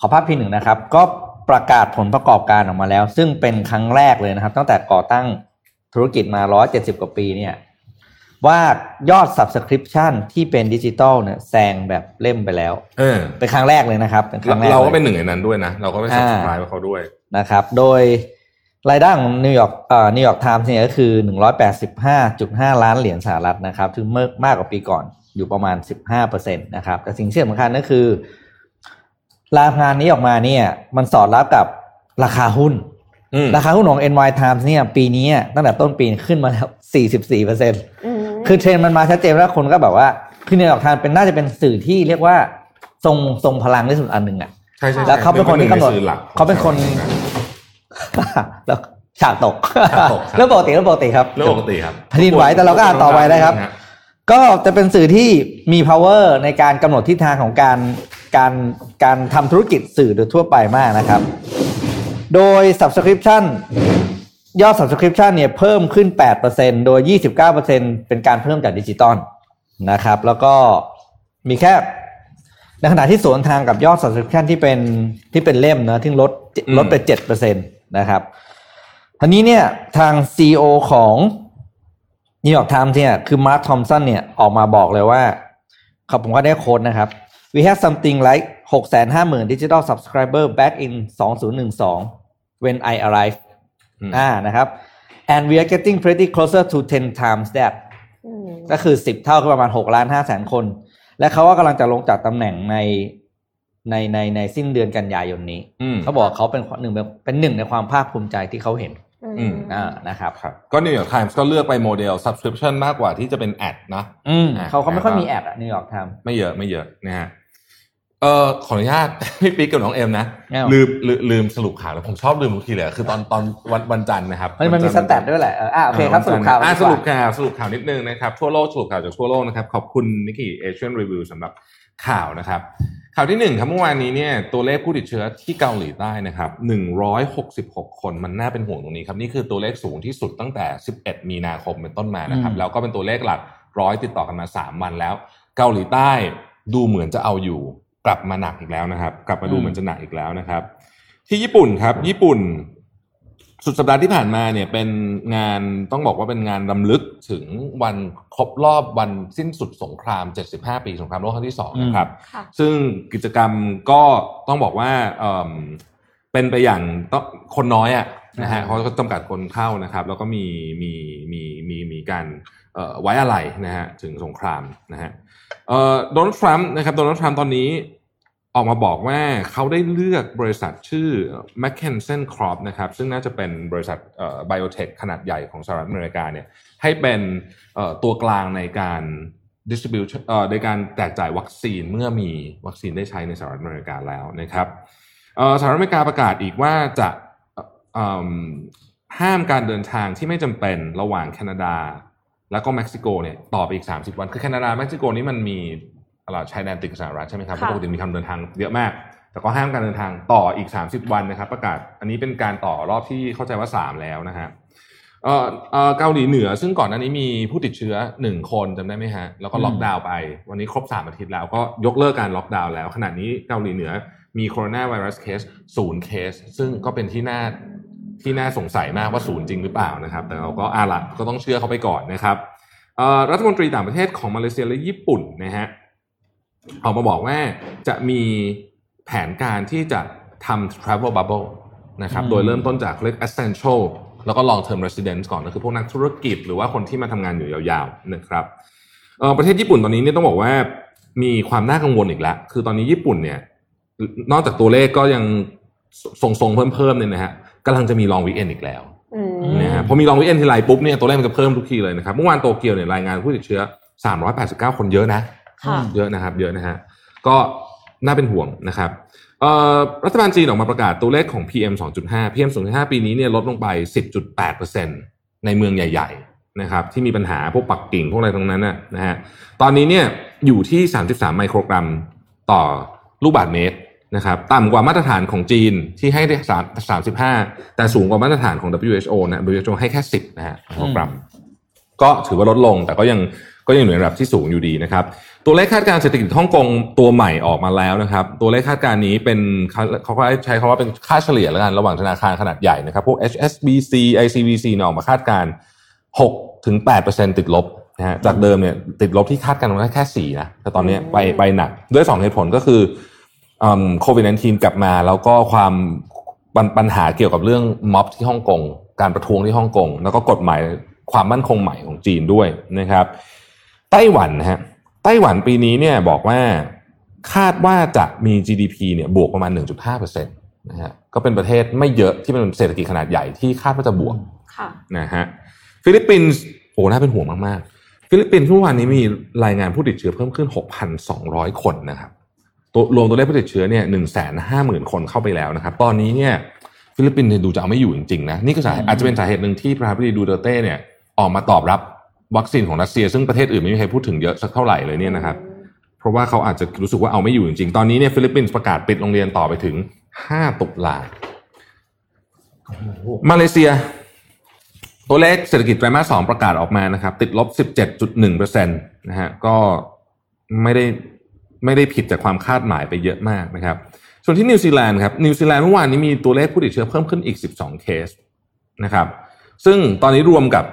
ขอภาพพิมพ์หนึ่งนะครับ ก็ประกาศผลประกอบการออกมาแล้ว ซึ่งเป็นครั้งแรกเลยนะครับ ตั้งแต่ก่อตั้งธุรกิจมา 170 กว่าปีเนี่ย ว่ายอด subscription ที่เป็นดิจิตอลเนี่ยแซงแบบเล่มไปแล้วเออเป็นครั้งแรกเลยนะครับเป็นครั้งแรกเราก็เลยเป็นหนึ่งในนั้นด้วยนะ เราก็ไป subscribe เขาด้วยนะครับ โดยรายได้ของนิวยอร์กเอ่อนิวยอร์กไทมส์เนี่ยก็คือ 185.5 ล้านเหรียญสหรัฐนะครับซึ่งมากมากกว่าปีก่อนอยู่ประมาณ 15%นะครับ แต่สิ่งที่สำคัญก็คือรายงานนี้ออกมาเนี่ย มันสอดรับกับราคาหุ้นอืมราคาหุ้นของ NY Times เนี่ย ปีนี้ตั้งแต่ต้นปีขึ้นมาแล้ว44%อืม คือเทรนด์มันมาชัดเจนแล้วคนก็แบบว่าคือนิวยอร์กไทม์เป็นน่าจะเป็นสื่อที่เรียกว่าทรงทรงพลังที่สุดอันหนึ่งอะใช่ใช่แล้วเขาเป็นคนที่กำหนดใสื่อลักของเขาเป็นคนแล้วฉากตกฉากตกครับเรื่องปกติเรื่องปกติครับเรื่องปกติครับแผ่นดินไหวแต่เราก็อ่านต่อไปได้ครับ ก็จะเป็นสื่อที่มี power ในการกำหนดทิศทางของการการการทำธุรกิจสื่อโดยทั่วไปมากนะครับ โดย subscription ยอด subscription เนี่ยเพิ่มขึ้น 8%โดย 29%เป็นการเพิ่มจากดิจิตอลนะครับ แล้วก็มีแค่ ในขณะที่สวนทางกับยอด subscription ที่เป็นที่เป็นเล่มนะที่ลดอืมลดไปเจ็ดเปอร์เซ็นตนะครับทีนี้เนี่ยทาง CEO ของ New York Times เนี่ยคือมาร์คทอมสันเนี่ยออกมาบอกเลยว่าเขาผมก็ได้โค้ดนะครับ we have something like 6 5 0 0 0 0 digital subscriber back in 2012 when I arrived อืมอ่านะครับ and we are getting pretty closer to 10 times that อืมก็คือ10เท่าคือประมาณ6ล้าน5แสนคน และเขาก็กำลังจะลงจากตำแหน่งในในในในสิ้นเดือนกันยายนนี้อืมเขาบอกเขาเป็นหนึ่งเป็นหนึ่งในความภาคภูมิใจที่เขาเห็นอืมอ่านะครับครับก็ New York Times ก็เลือกไปโมเดล subscription มากกว่าที่จะเป็นแอดนะอืมอ่าเขาเขาไม่ค่อยแล้วก็มีแอดอะนิวยอร์กทำไม่เยอะไม่เยอะนะฮะ เออขออนุญาตพี่ปิ๊กกับน้องเอ็มนะแน่วลืมลืมลืมสรุปข่าวแล้วผมชอบลืมทุกทีเลยคือตอนตอนวันวันจันทร์นะครับเฮ้ยมันมีสวัจัทร์แตทด้วยแหละเอออ่าโอเคครับสรุปข่าวอะดีกสว่ารุปข่าวสรุปข่าวนิดนึงนะครับทั่วโลกสรุปข่าวจากทั่วโลกนะครับขอบคุณนิกกี้เอเชียนรีวิวสำหรับข่าวนะครับ ข่าวที่หนึ่งครับเมื่อวานนี้เนี่ยตัวเลขผู้ติดเชื้อที่เกาหลีใต้นะครับ166 คนมันน่าเป็นห่วงตรงนี้ครับนี่คือตัวเลขสูงที่สุดตั้งแต่ 11 มีนาคมเป็นต้นมานะครับอืมแล้วก็เป็นตัวเลขหลักร้อยติดต่อกันมา 3 วันแล้ว เกาหลีใต้ดูเหมือนจะเอาอยู่ กลับมาหนักอีกแล้วนะครับ กลับมาดูเหมือนจะหนักอีกแล้วนะครับ ที่ญี่ปุ่นครับ ญี่ปุ่น สุดสัปดาห์ที่ผ่านมาเนี่ยเป็นงานต้องบอกว่าเป็นงานรำลึกถึงวันครบรอบวันสิ้นสุดสงคราม 75 ปีสงครามโลกครั้งที่สองนะครับค่ะซึ่งกิจกรรมก็ต้องบอกว่าเอิ่มเป็นไปอย่างต้องคนน้อยอะนะฮะอ่าเขาก็จำกัดคนเข้านะครับ แล้วก็มีมีมีมีมีการเอ่อไว้อะไรนะฮะถึงสงครามนะฮะเอ่อ โดนัลด์ทรัมป์นะครับโดนัลด์ทรัมป์ตอนนี้ออกมาบอกว่าเขาได้เลือกบริษัทชื่อ m c k e n s o n Crop นะครับซึ่งน่าจะเป็นบริษัทไบโอเทคขนาดใหญ่ของสหรัฐอเมริกาเนี่ยให้เป็นตัวกลางในการ distribute เอ่อในการแจกจ่ายวัคซีนเมื่อมีวัคซีนได้ใช้ในสหรัฐอเมริกาแล้วนะครับสหรัฐอเมริกาประกาศอีกว่าจะห้ามการเดินทางที่ไม่จำเป็นระหว่างแคนาดา แล้วก็เม็กซิโกเนี่ยต่อไปอีก 30 วัน คือแคนาดาเม็กซิโกนี่มันมีอะไรชายแดนติดกับสหรัฐใช่ไหมครับค่ะปกติมีการเดินทางเยอะมาก แต่ก็ห้ามการเดินทางต่ออีก 30 วันนะครับ ประกาศอันนี้เป็นการต่อรอบที่เข้าใจว่า 3 แล้วนะฮะเอ่อเอ่อเกาหลีเหนือซึ่งก่อนหน้านี้มีผู้ติดเชื้อ1คนจำได้ไหมฮะ แล้วก็ล็อกดาวน์ไป วันนี้ครบ3อาทิตย์แล้วก็ยกเลิกการล็อกดาวน์แล้ว ขณะนี้เกาหลีเหนือมีโคโรนาไวรัสเคสศูนย์เคส ซึ่งก็เป็นที่น่า ที่น่าสงสัยมากว่าศูนย์จริงหรือเปล่านะครับ แต่เราก็อาละก็ต้องเชื่อเขาไปก่อนนะครับเอ่อรัฐมนตรีต่างประเทศของมาเลเซียและญี่ปุ่นนะฮะออกมาบอกว่าจะมีแผนการที่จะทำ travel bubble นะครับอืมโดยเริ่มต้นจากเรียก essential แล้วก็ long term residence ก่อนก็คือพวกนักธุรกิจหรือว่าคนที่มาทำงานอยู่ยาวๆนะครับเอ่อประเทศญี่ปุ่นตอนนี้เนี่ยต้องบอกว่ามีความน่ากังวลอีกแล้ว คือตอนนี้ญี่ปุ่นเนี่ยนอกจากตัวเลขก็ยังทรงๆเพิ่มๆเนี่ยนะฮะ กำลังจะมี long weekend อีกแล้วอืมนะฮะพอมีลองวิเอนทีไรปุ๊บเนี่ยตัวเลขมันจะเพิ่มทุกทีเลยนะครับเมื่อวานโตเกียวเนี่ยรายงานผู้ติดเชื้อ 389 คนเยอะนะค่ะเยอะนะครับ เยอะนะฮะก็น่าเป็นห่วงนะครับเอ่อรัฐบาลจีนออกมาประกาศตัวเลขของ PM 2.5 PM 2.5 ปีนี้เนี่ยลดลงไป 10.8%ในเมืองใหญ่ ๆ นะครับ ที่มีปัญหาพวกปักกิ่งพวกอะไรตรงนั้นนะนะฮะตอนนี้เนี่ยอยู่ที่ 33 ไมโครกรัมต่อลูกบาศก์เมตร นะครับต่ำกว่ามาตรฐานของจีนที่ให้ได้3 35แต่สูงกว่ามาตรฐานของ WHO นะ WHO ให้แค่10นะฮะไมโครกรัมก็ถือว่าลดลง แต่ก็ยังก็ยังอยู่ในระดับที่สูงอยู่ดีนะครับ ตัวเลขคาดการณ์เศรษฐกิจฮ่องกงตัวใหม่ออกมาแล้วนะครับ ตัวเลขคาดการณ์นี้เป็นเขาเขาก็ใช้คำว่าเป็นค่าเฉลี่ยแล้วกันระหว่างธนาคารขนาดใหญ่นะครับพวก HSBC ICBC เนี่ยออกมาคาดการณ์6ถึง8%ติดลบนะฮะจากเดิมเนี่ยติดลบที่คาดการณ์ไว้แค่4นะแต่ตอนนี้ไปไปหนักด้วย 2 เหตุผลก็คือ โควิด -19 กลับมาแล้วก็ความปัญปัญหาเกี่ยวกับเรื่องม็อบที่ฮ่องกงการประท้วงที่ฮ่องกงแล้วก็กฎหมายความมั่นคงใหม่ของจีนด้วยนะครับ ไต้หวันนะฮะไต้หวันปีนี้เนี่ยบอกว่าคาดว่าจะมี GDP เนี่ยบวกประมาณ 1.5%นะฮะก็เป็นประเทศไม่เยอะที่เป็นเศรษฐกิจขนาดใหญ่ที่คาดว่าจะบวกค่ะนะฮะฟิลิปปินส์โอ้น่าเป็นห่วงมาก ๆ ฟิลิปปินส์เมื่อวานนี้มีรายงานผู้ติดเชื้อเพิ่มขึ้น 6,200 คนนะครับ ตัวรวมตัวเลขผู้ติดเชื้อเนี่ย150,000คนเข้าไปแล้วนะครับ ตอนนี้เนี่ยฟิลิปปินส์เนี่ยดูจะเอาไม่อยู่จริงๆนะนี่ก็สาเหตุอาจจะเป็นสาเหตุหนึ่งที่ประธานาธิบดีดูเตอร์เต้เนี่ยออกมาตอบรับวัคซีนของรัสเซีย ซึ่งประเทศอื่นไม่มีใครพูดถึงเยอะสักเท่าไหร่เลยเนี่ยนะครับเพราะว่าเขาอาจจะรู้สึกว่าเอาไม่อยู่จริงๆ ตอนนี้เนี่ยฟิลิปปินส์ประกาศปิดโรงเรียนต่อไปถึง5ตุลามาเลเซีย ตัวเลขเศรษฐกิจไตรมาสสองประกาศออกมานะครับ ติดลบ 17.1%นะฮะก็ไม่ได้ ไม่ได้ผิดจากความคาดหมายไปเยอะมากนะครับ ส่วนที่นิวซีแลนด์ครับนิวซีแลนด์เมื่อวานนี้มีตัวเลขผู้ติดเชื้อเพิ่มขึ้นอีก 12 เคสนะครับ ซึ่งตอนนี้รวมกับ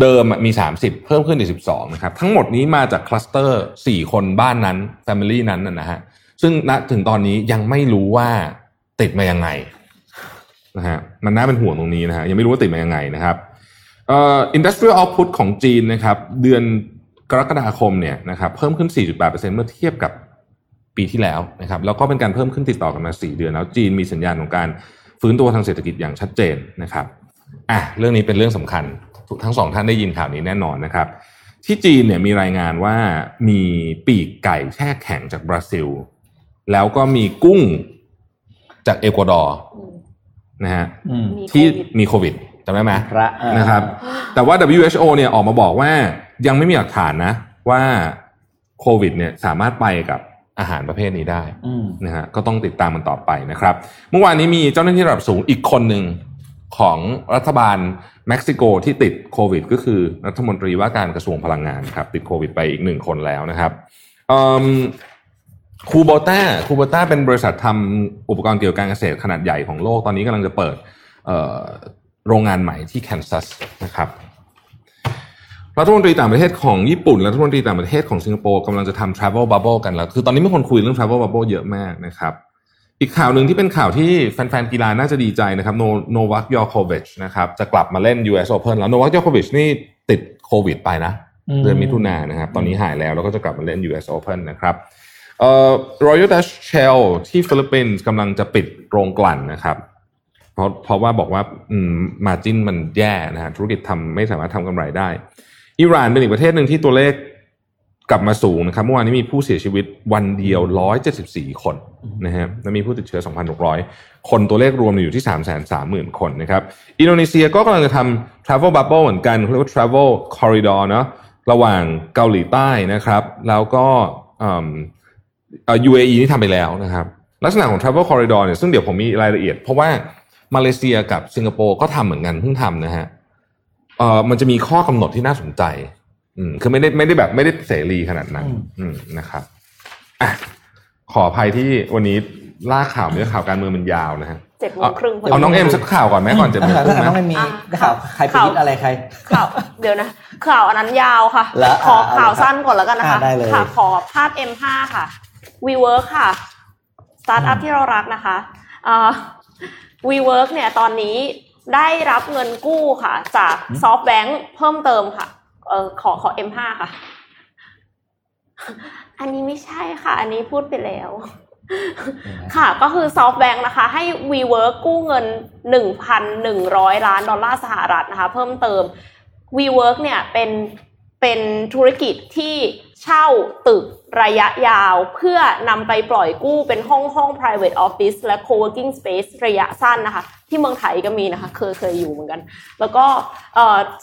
เดิมมี 30 เพิ่มขึ้นอีก 12 นะครับ ทั้งหมดนี้มาจากคลัสเตอร์ 4 คนบ้านนั้น Family นั้นนะนะฮะซึ่งณถึงตอนนี้ยังไม่รู้ว่าติดมายังไงนะฮะมันน่าเป็นห่วงตรงนี้นะฮะยังไม่รู้ว่าติดมายังไงนะครับเอ่อ industrial output ของจีนนะครับ เดือน กรกฎาคมเนี่ยนะครับเพิ่มขึ้น 4.8%เมื่อเทียบกับปีที่แล้วนะครับแล้วก็เป็นการเพิ่มขึ้นติดต่อกันมา 4 เดือนแล้วจีนมีสัญญาณของการฟื้นตัวทางเศรษฐกิจอย่างชัดเจนนะครับอะเรื่องนี้เป็นเรื่องสำคัญทั้งสองท่านได้ยินข่าวนี้แน่นอนนะครับ ที่จีนเนี่ยมีรายงานว่ามีปีกไก่แช่แข็งจากบราซิล แล้วก็มีกุ้งจากเอกวาดอร์อืมนะฮะอืมมีที่โควิดมีโควิด จำได้ไหมพระอ่านะครับ แต่ว่า WHO เนี่ยออกมาบอกว่ายังไม่มีหลักฐานนะ ว่าโควิดเนี่ยสามารถไปกับอาหารประเภทนี้ได้อืมนะฮะก็ต้องติดตามมันต่อไปนะครับ เมื่อวานนี้มีเจ้าหน้าที่ระดับสูงอีกคนหนึ่งของรัฐบาลเม็กซิโกที่ติดโควิด ก็คือรัฐมนตรีว่าการกระทรวงพลังงานครับ ติดโควิดไปอีกหนึ่งคนแล้วนะครับคูโบต้าคูโบต้าเป็นบริษัททำอุปกรณ์เกี่ยวกับการเกษตรขนาดใหญ่ของโลกตอนนี้กำลังจะเปิดเอ่อ โรงงานใหม่ที่แคนซัสนะครับรัฐมนตรีต่างประเทศของญี่ปุ่นและรัฐมนตรีต่างประเทศของสิงคโปร์กำลังจะทำ travel bubble กันแล้ว คือตอนนี้มีคนคุยเรื่อง travel bubble เยอะมากนะครับ อีกข่าวหนึ่งที่เป็นข่าวที่แฟนๆกีฬาน่าจะดีใจนะครับโนโนวัคยอโควิชนะครับจะกลับมาเล่น US Open แล้วโนวัคยอโควิชนี่ติดโควิดไปนะอืมเดือนมิถุนายนนะครับ ตอนนี้หายแล้วแล้วก็จะกลับมาเล่น US Open นะครับเอ่อ Royal Dutch Shell ที่ฟิลิปปินส์กำลังจะปิดโรงกลั่นนะครับ เพราะเพราะว่าบอกว่าอืมมาจินมันแย่นะฮะธุรกิจทำไม่สามารถทำกำไรได้อิหร่านเป็นอีกประเทศหนึ่งที่ตัวเลขกลับมาสูงนะครับเมื่อวานนี้มีผู้เสียชีวิตวันเดียว 174 คนนะฮะและมีผู้ติดเชื้อ 2,600 คนตัวเลขรวมอยู่ที่ 330,000 คนนะครับอินโดนีเซียก็กำลังจะทำ travel bubble เหมือนกันเรียกว่า travel corridor เนาะระหว่างเกาหลีใต้นะครับ แล้วก็อืมเอ่อ UAE นี่ทำไปแล้วนะครับ ลักษณะของ travel corridor เนี่ยซึ่งเดี๋ยวผมมีรายละเอียด เพราะว่า มาเลเซียกับสิงคโปร์ก็ทำเหมือนกันเพิ่งทำนะฮะเอ่อมันจะมีข้อกำหนดที่น่าสนใจ อืมคือไม่ได้ไม่ได้แบบไม่ได้เสรีขนาดนั้น อืมอืมนะครับอะขออภัยที่วันนี้ล่ากข่าวเนื้อข่าวการเมืองมันยาวนะฮะเจ็ดโมงครึ่งพอดีเอาน้องเอ็มสักข่าวก่อนไหมก่อนเจ็ดโมงครึ่งแล้วไหมไม่มีอะได้ข่าวใครไปข่าวยึดอะไรใครข่าวเดี๋ยวนะข่าวอันนั้นยาวค่ะแล้วขออ่าข่าวเอาเลยครับสั้นก่อนแล้วกันนะคะอ่าได้เลยค่ะขอภาพ M5 ค่ะ WeWork ค่ะสตาร์ทอัพที่เรารักนะคะอ่า WeWork เนี่ยตอนนี้ได้รับเงินกู้ค่ะ จากซอฟต์แบงค์เพิ่มเติมค่ะ เออขอขอ M5 ค่ะ อันนี้ไม่ใช่ค่ะ อันนี้พูดไปแล้ว ค่ะก็คือซอฟต์แบงค์นะคะ ให้ WeWork กู้เงิน 1,100 ล้านดอลลาร์สหรัฐนะคะ เพิ่มเติม WeWork เนี่ยเป็นเป็นธุรกิจที่ เช่าตึกระยะยาว เพื่อนำไปปล่อยกู้เป็นห้องห้อง private office และ co-working space ระยะสั้นนะคะ ที่เมืองไทยก็มีนะคะ เคยเคยอยู่เหมือนกัน แล้วก็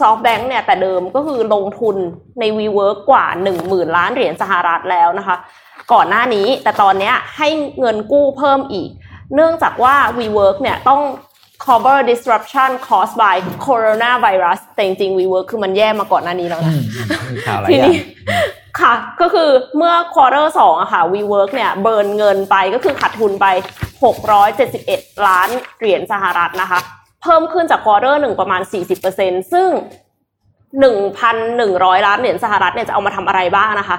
ซอฟแบงค์เนี่ยแต่เดิมก็คือลงทุนใน WeWork กว่า 10,000 ล้านเหรียญสหรัฐแล้วนะคะ ก่อนหน้านี้แต่ตอนเนี้ยให้เงินกู้เพิ่มอีก เนื่องจากว่า WeWork เนี่ยต้อง cover disruption caused by coronavirus แต่จริงๆ WeWork คือมันแย่มาก่อนหน้านี้แล้วอืนะมอื ค่ะ ก็คือเมื่อ quarter สองอะค่ะ WeWork เนี่ยเบิร์นเงินไปก็คือขาดทุนไป 671 ล้านเหรียญสหรัฐนะคะ เพิ่มขึ้นจาก quarter หนึ่งประมาณ 40%ซึ่ง 1,100 ล้านเหรียญสหรัฐเนี่ยจะเอามาทำอะไรบ้างนะคะ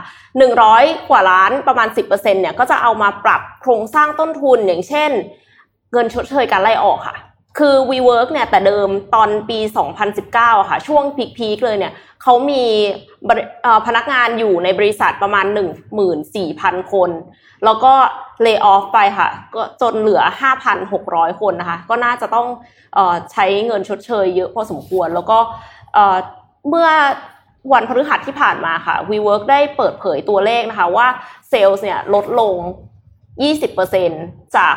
100 กว่าล้านประมาณ 10%เนี่ยก็จะเอามาปรับโครงสร้างต้นทุนอย่างเช่น เงินชดเชยการไล่ออกค่ะ คือ WeWork เนี่ยแต่เดิมตอนปี 2019อะค่ะ ช่วงพีคๆเลยเนี่ยเขามีพนักงานอยู่ในบริษัทประมาณ 14,000 คน แล้วก็เลิกออฟไปค่ะ ก็จนเหลือ 5,600 คนนะคะ ก็น่าจะต้องอใช้เงินชดเชยเยอะพอสมควร แล้วก็เอ่อเมื่อวันพฤหัสที่ผ่านมาค่ะ WeWork ได้เปิดเผยตัวเลขนะคะว่าเซลล์เนี่ยลดลง 20%จาก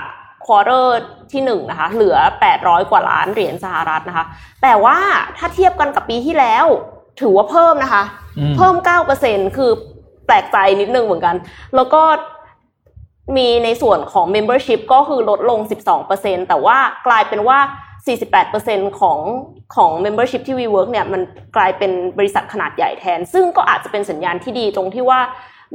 ควอเตอร์ที่1นะคะเหลือ 800 กว่าล้านเหรียญสหรัฐนะคะ แต่ว่าถ้าเทียบกันกับปีที่แล้ว ถือว่าเพิ่มนะคะอืมเพิ่ม 9%คือแปลกใจนิดนึงเหมือนกัน แล้วก็มีในส่วนของ Membership ก็คือลดลง 12%แต่ว่ากลายเป็นว่า 48%ของของ Membership ที่ WeWork เนี่ยมันกลายเป็นบริษัทขนาดใหญ่แทน ซึ่งก็อาจจะเป็นสัญญาณที่ดีตรงที่ว่า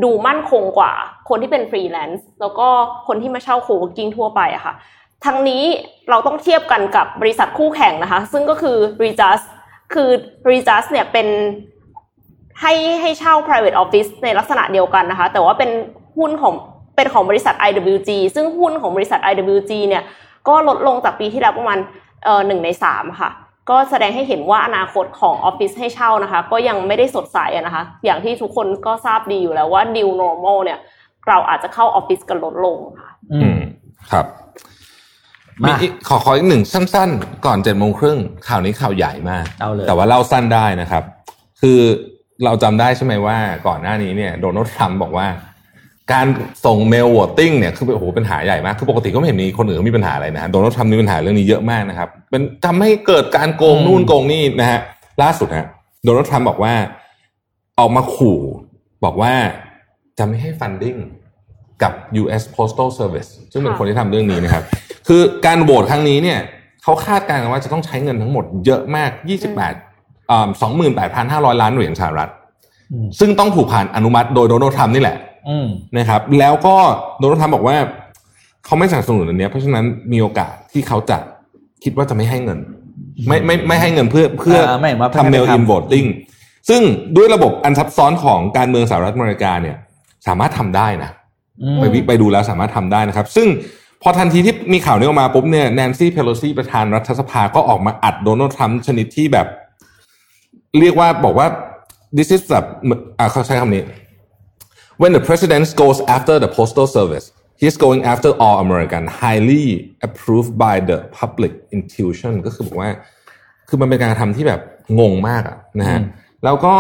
ดูมั่นคงกว่า คนที่เป็นฟรีแลนซ์แล้วก็คนที่มาเช่า co-working ทั่วไปอะค่ะทั้งนี้เราต้องเทียบกันกับบริษัทคู่แข่งนะคะ ซึ่งก็คือ Regus คือ Regus เนี่ยเป็นให้ให้เช่า private office ในลักษณะเดียวกันนะคะ แต่ว่าเป็นหุ้นของเป็นของบริษัท IWG ซึ่งหุ้นของบริษัท IWG เนี่ยก็ลดลงจากปีที่แล้วประมาณเอ่อหนึ่งในสามค่ะ ก็แสดงให้เห็นว่าอนาคตของออฟฟิศให้เช่านะคะ ก็ยังไม่ได้สดใสอะนะคะ อย่างที่ทุกคนก็ทราบดีอยู่แล้วว่า new normal เนี่ย เราอาจจะเข้าออฟฟิศกันลดลงค่ะ อือืมมครับมามีอีกขอขออีกหนึ่งสั้น ๆ ก่อนเจ็ดโมงครึ่งข่าวนี้ข่าวใหญ่มากเอาเลยแต่ว่าเล่าสั้นได้นะครับ คือเราจำได้ใช่ไหมว่าก่อนหน้านี้เนี่ยโดนัลด์ทรัมป์บอกว่า การส่ง mail voting เนี่ยคือโอ้โหเป็นปัญหาใหญ่มากคือปกติก็ไม่เห็นมีคนอื่นมีปัญหาอะไรนะฮะโดนัลด์ทรัมป์มีปัญหาเรื่องนี้เยอะมากนะครับเป็นทำให้เกิดการโกงอืมนู่นโกงนี่นะฮะล่าสุดฮะโดนัลด์ทรัมป์บอกว่าออกมาขู่บอกว่าจะไม่ให้ funding กับ US Postal Service ซึ่งเป็นค่ะคนที่ทำเรื่องนี้นะครับ คือการโหวตครั้งนี้เนี่ยเขาคาดการณ์กันว่าจะต้องใช้เงินทั้งหมดเยอะมาก 28อ่า28,500 ล้านเหรียญสหรัฐอืมซึ่งต้องถูกผ่านอนุมัติโดยโดนัลด์ทรัมป์นี่แหละอืม นะครับ แล้วก็โดนัลด์ทรัมป์บอกว่า เขาไม่สนับสนุนอันเนี้ยเพราะฉะนั้นมีโอกาสที่เขาจะคิดว่าจะไม่ให้เงิน ไม่ไม่ไม่ให้เงินเพื่อเพื่ออ่าไม่ว่าทำเมลไม่ให้อินทำโ o ตติ้งซึ่งด้วยระบบอันซับซ้อนของการเมืองสหรัฐอเมริกาเนี่ย สามารถทำได้นะอืมไปวิไปดูแล้วสามารถทำได้นะครับ ซึ่งพอทันทีที่มีข่าวนี้ออกมาปุ๊บเนี่ยแนนซี่เพโลซีประธานรัฐสภาก็ออกมาอัดโดนัลด์ทรัมป์ชนิดที่แบบ เรียกว่าบอกว่า this is แบบอ่าเขาใช้คำนี้ when the president goes after the postal service he's going after all American highly approved by the public intuition ก็คือบอกว่า คือมันเป็นการกระทำที่แบบงงมากอะนะฮะ แล้วก็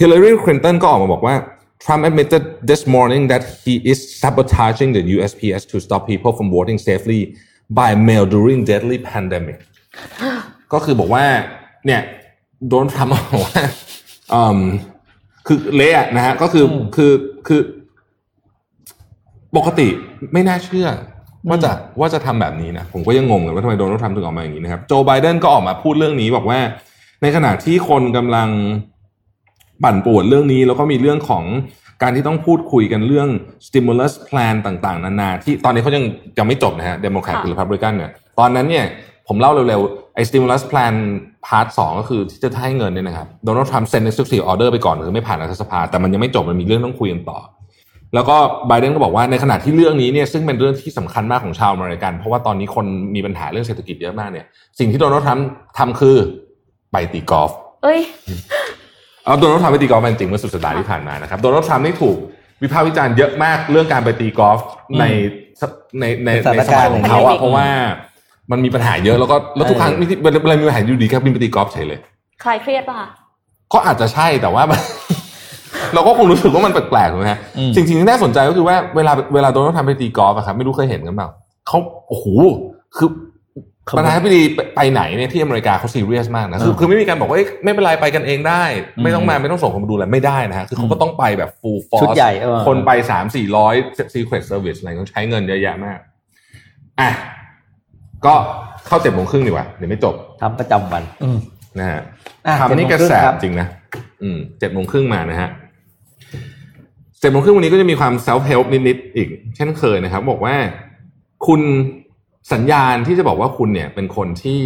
Hillary Clinton ก็ออกมาบอกว่า Trump admitted this morning that he is sabotaging the USPS to stop people from voting safely by mail during deadly pandemic *gasps* ก็คือบอกว่าเนี่ยโดนทำบอกว่าอืมคือเละอะนะฮะก็คืออคือ *laughs* คือ ปกติไม่น่าเชื่อ ว่าจะว่าจะทำแบบนี้นะ ผมก็ยังงงเลยว่าทำไมโดนัลด์ทรัมป์ถึงออกมาอย่างนี้นะครับ โจไบเดนก็ออกมาพูดเรื่องนี้บอกว่า ในขณะที่คนกำลังปั่นป่วนเรื่องนี้ แล้วก็มีเรื่องของการที่ต้องพูดคุยกันเรื่อง stimulus plan ต่าง ๆ นานา ที่ตอนนี้เขายังยังไม่จบนะฮะเดโมแครตค่ะหรือ Republican เนี่ยตอนนั้นเนี่ย ผมเล่าเร็วๆไอ้ stimulus plan part สองก็คือที่จะให้เงินเนี่ยนะครับโดนัลด์ทรัมป์เซ็น executive order ไปก่อนคือไม่ผ่านรัฐสภา แต่มันยังไม่จบมันมีเรื่องต้องคุยกันต่อ แล้วก็ไบเดนก็บอกว่าในขณะที่เรื่องนี้เนี่ยซึ่งเป็นเรื่องที่สำคัญมากของชาวอเมริกัน เพราะว่าตอนนี้คนมีปัญหาเรื่องเศรษฐกิจเยอะมากเนี่ยสิ่งที่โดนัลด์ทรัมป์ทำคือไปตีกอล์ฟเอ้ยเอาโดนัลด์ทรัมป์ไปตีกอล์ฟมาจริงๆเมื่อสุดสัปดาห์ที่ผ่านมานะครับโดนัลด์ทรัมป์นี่ถูกวิพากษ์วิจารณ์เยอะมากเรื่องการไปตีกอล์ฟในในในสถานในสกามัรยณ์ของเขาอือะมเพราะว่า มันมีปัญหาเยอะแล้วก็แล้วทุกครั้งที่เวลามีปัญหาอยู่ดีครับบินไปตีกอล์ฟเฉยเลยคลายเครียดป่ะคะก็อาจจะใช่แต่ว่าเราก็คงรู้สึกว่ามันแปลกๆถูกไหมฮะอืมสิ่งที่น่าสนใจก็คือว่าเวลาเวลาโดนัลด์ทรัมป์ไปตีกอล์ฟอะครับไม่รู้เคยเห็นกันเปล่าเขาโอ้โหคือเขาประธานาธิบดีไปไปไหนเนี่ยที่อเมริกาเขาซีเรียสมากนะคืออ่าคือไม่มีการบอกว่าเอ้ยไม่เป็นไรไปกันเองได้ ไม่ต้องมาอืมไม่ต้องส่งคนมาดูแลไม่ได้นะฮะคือเขาก็ต้องไปแบบ full ชุด force ใหญ่เออคนไปสามสี่ร้อย secret service อะไรต้องใช้เงินเยอะแยะมากอะ ก็เข้าเจ็ดโมงครึ่งดีกว่าเดี๋ยวไม่จบทำประจำวัน อืมนะฮะอะทำนี่กระแส7:30ครับจริงนะอืมเจ็ดโมงครึ่งมานะฮะเจ็ดโมงครึ่งวันนี้ก็จะมีความ self help นิดๆอีก เช่นเคยนะครับ บอกว่าคุณสัญญาณที่จะบอกว่าคุณเนี่ยเป็นคนที่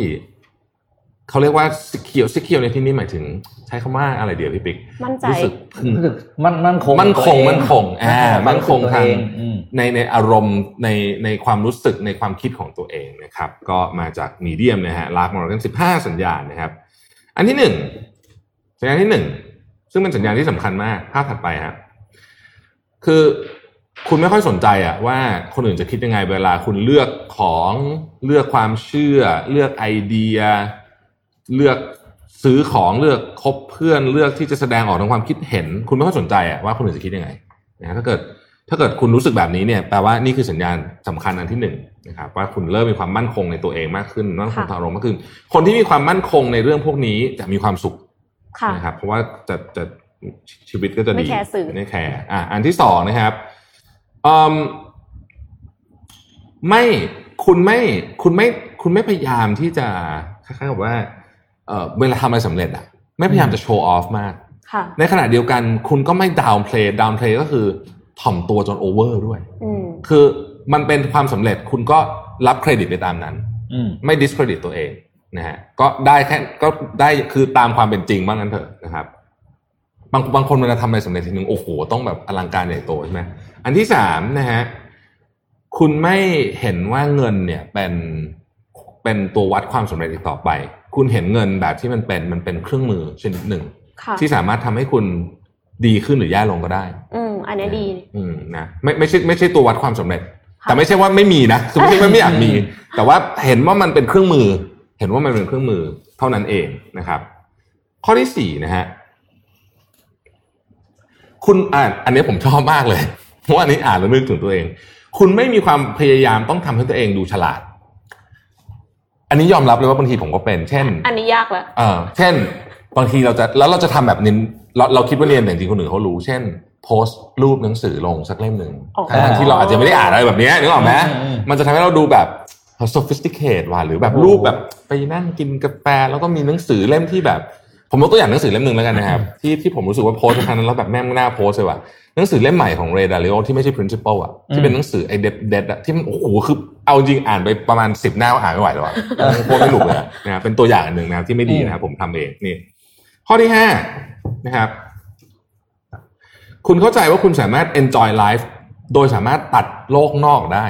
เขาเรียกว่า secure secure ในที่นี้หมายถึง ใช้คำว่าอะไรเดี๋ยวพี่ปิ๊กมั่นใจรู้สึกพึงรู้สึกมันมันคงมั่นคงตัวเอมั่นคงอ่ามั่มั่นนคคงงทางตัวเองอืมในในอารมณ์ในในความรู้สึกในความคิดของตัวเองนะครับ ก็มาจากมีเดียมนะฮะลากมอร์กันสิบห้าสัญญาณนะครับ อันที่หนึ่งสัญญาณที่หนึ่งซึ่งเป็นสัญญาณที่สำคัญมากภาพถัดไปฮะคือคุณไม่ค่อยสนใจอะว่าคนอื่นจะคิดยังไงเวลาคุณเลือกของเลือกความเชื่อ เลือกไอเดีย เลือกซื้อของเลือกคบเพื่อนเลือกที่จะแสดงออกทางความคิดเห็น คุณไม่ค่อยสนใจอะว่าคนอื่นจะคิดยังไงนะถ้าเกิดถ้าเกิดคุณรู้สึกแบบนี้เนี่ยแปลว่านี่คือสัญญาณสำคัญอันที่หนึ่งนะครับว่าคุณเริ่มมีความมั่นคงในตัวเองมากขึ้นมั่นคงค่ะทางอารมณ์มากขึ้น คนที่มีความมั่นคงในเรื่องพวกนี้จะมีความสุขค่ะนะครับเพราะว่าจะจะชีวิตก็จะดีไม่แคร์สื่อไม่แคร์อะอันที่สองนะครับอืมไม่คุณไม่คุณไม่คุณไม่พยายามที่จะคล้ายๆกับว่า เออเวลาทำอะไรสำเร็จอะไม่พยายามจะ show off มากค่ะในขณะเดียวกันคุณก็ไม่ downplay downplay ก็คือถ่อมตัวจนโอเวอร์ด้วยอืมคือมันเป็นความสำเร็จคุณก็รับเครดิตไปตามนั้นอืมไม่ discredit ตัวเองนะฮะก็ได้แค่ก็ได้คือตามความเป็นจริงบ้างนั้นเถอะนะครับ บางบางคนเวลาทำอะไรสำเร็จทีนึงโอ้โห ต้องแบบอลังการใหญ่โตใช่ไหมอันที่สามนะฮะคุณไม่เห็นว่าเงินเนี่ยเป็นเป็นตัววัดความสำเร็จอีกต่อไป คุณเห็นเงินแบบที่มันเป็นมันเป็นเครื่องมือชนิดหนึ่งค่ะที่สามารถทำให้คุณดีขึ้นหรือแย่ลงก็ได้ อืมอันเนี้ยดี อืมนะไม่ไม่ใช่ไม่ใช่ตัววัดความสำเร็จค่ะแต่ไม่ใช่ว่าไม่มีนะคือไม่ใช่ว่าไม่อยากมี แต่ว่าเห็นว่ามันเป็นเครื่องมือ เห็นว่ามันเป็นเครื่องมือเท่านั้นเองนะครับ ข้อที่สี่นะฮะคุณอ่านอันนี้ผมชอบมากเลยเพราะว่าอันนี้อ่านแล้วนึกถึงตัวเอง คุณไม่มีความพยายามต้องทำให้ตัวเองดูฉลาด อันนี้ยอมรับเลยว่าบางทีผมก็เป็น เช่น อันนี้ยากแล้วเออเช่น บางทีเราจะแล้วเราจะทำแบบนี้เราเราคิดว่าเรียนแต่จริงๆคนอื่นเขารู้ เช่น โพสต์รูปหนังสือลงสักเล่มหนึ่งอ๋อทั้งๆที่เราอาจจะไม่ได้อ่านอะไรแบบเนี้ยนึกออกไหมอืมอืมมันจะทำให้เราดูแบบ sophisticate ว่ะหรือแบบรูปแบบไปนั่งกินกาแฟแล้วก็มีหนังสือเล่มที่แบบ ผมยกตัวอย่างหนังสือเล่มหนึ่งแล้วกันนะครับที่ที่ผมรู้สึกว่าโพสต์ครั้งนั้นแล้วแบบแม่งไม่น่าโพสต์เลยว่ะหนังสือเล่มใหม่ของเรดาริโอที่ไม่ใช่ principle อะที่เป็นหนังสือไอเด็ดเด็ดอะที่มันโอ้โหคือเอาจริงอ่านไปประมาณสิบหน้าก็อ่านไม่ไหวแล้วอะโคตรไม่หนุกเลยอะนะครับเป็นตัวอย่างอันหนึ่งนะครับที่ไม่ดีนะครับผมทำเองนี่ ข้อที่ห้านะครับ คุณเข้าใจว่าคุณสามารถ enjoy life โดยสามารถตัดโลกนอกได้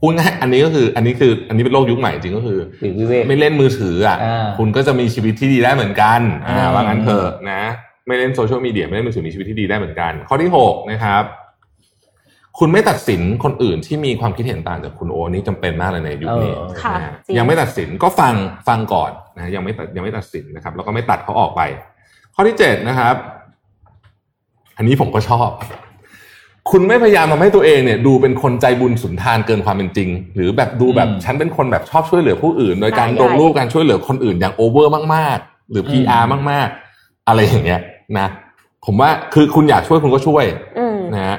พูดง่ายอันนี้ก็คืออันนี้คืออันนี้เป็นโลกยุคใหม่จริงก็คือปลีกวิเวกไม่เล่นมือถืออะอ่าคุณก็จะมีชีวิตที่ดีได้เหมือนกันอ่าอืมว่างั้นเถอะนะ ไม่เล่นโซเชียลมีเดียไม่เล่นมือถือมีชีวิตที่ดีได้เหมือนกัน ข้อที่หกนะครับ คุณไม่ตัดสินคนอื่นที่มีความคิดเห็นต่างจากคุณโอนี่จำเป็นมากเลยในยุคนี้เออค่ะนะฮะจริงยังไม่ตัดสินก็ฟังฟังก่อนนะยังไม่ตัดยังไม่ตัดสินนะครับ แล้วก็ไม่ตัดเขาออกไป ข้อที่เจ็ดนะครับ อันนี้ผมก็ชอบ คุณไม่พยายามทำให้ตัวเองเนี่ย ดูเป็นคนใจบุญสุนทานเกินความเป็นจริง หรือแบบดูแบบอืมฉันเป็นคนแบบชอบช่วยเหลือผู้อื่น โดยการใหญ่ลงรูปการช่วยเหลือคนอื่นอย่างโอเวอร์มากๆ หรือ PR มากๆ อะไรอย่างเงี้ยนะ ผมว่าคือคุณอยากช่วยคุณก็ช่วยอืมนะฮะ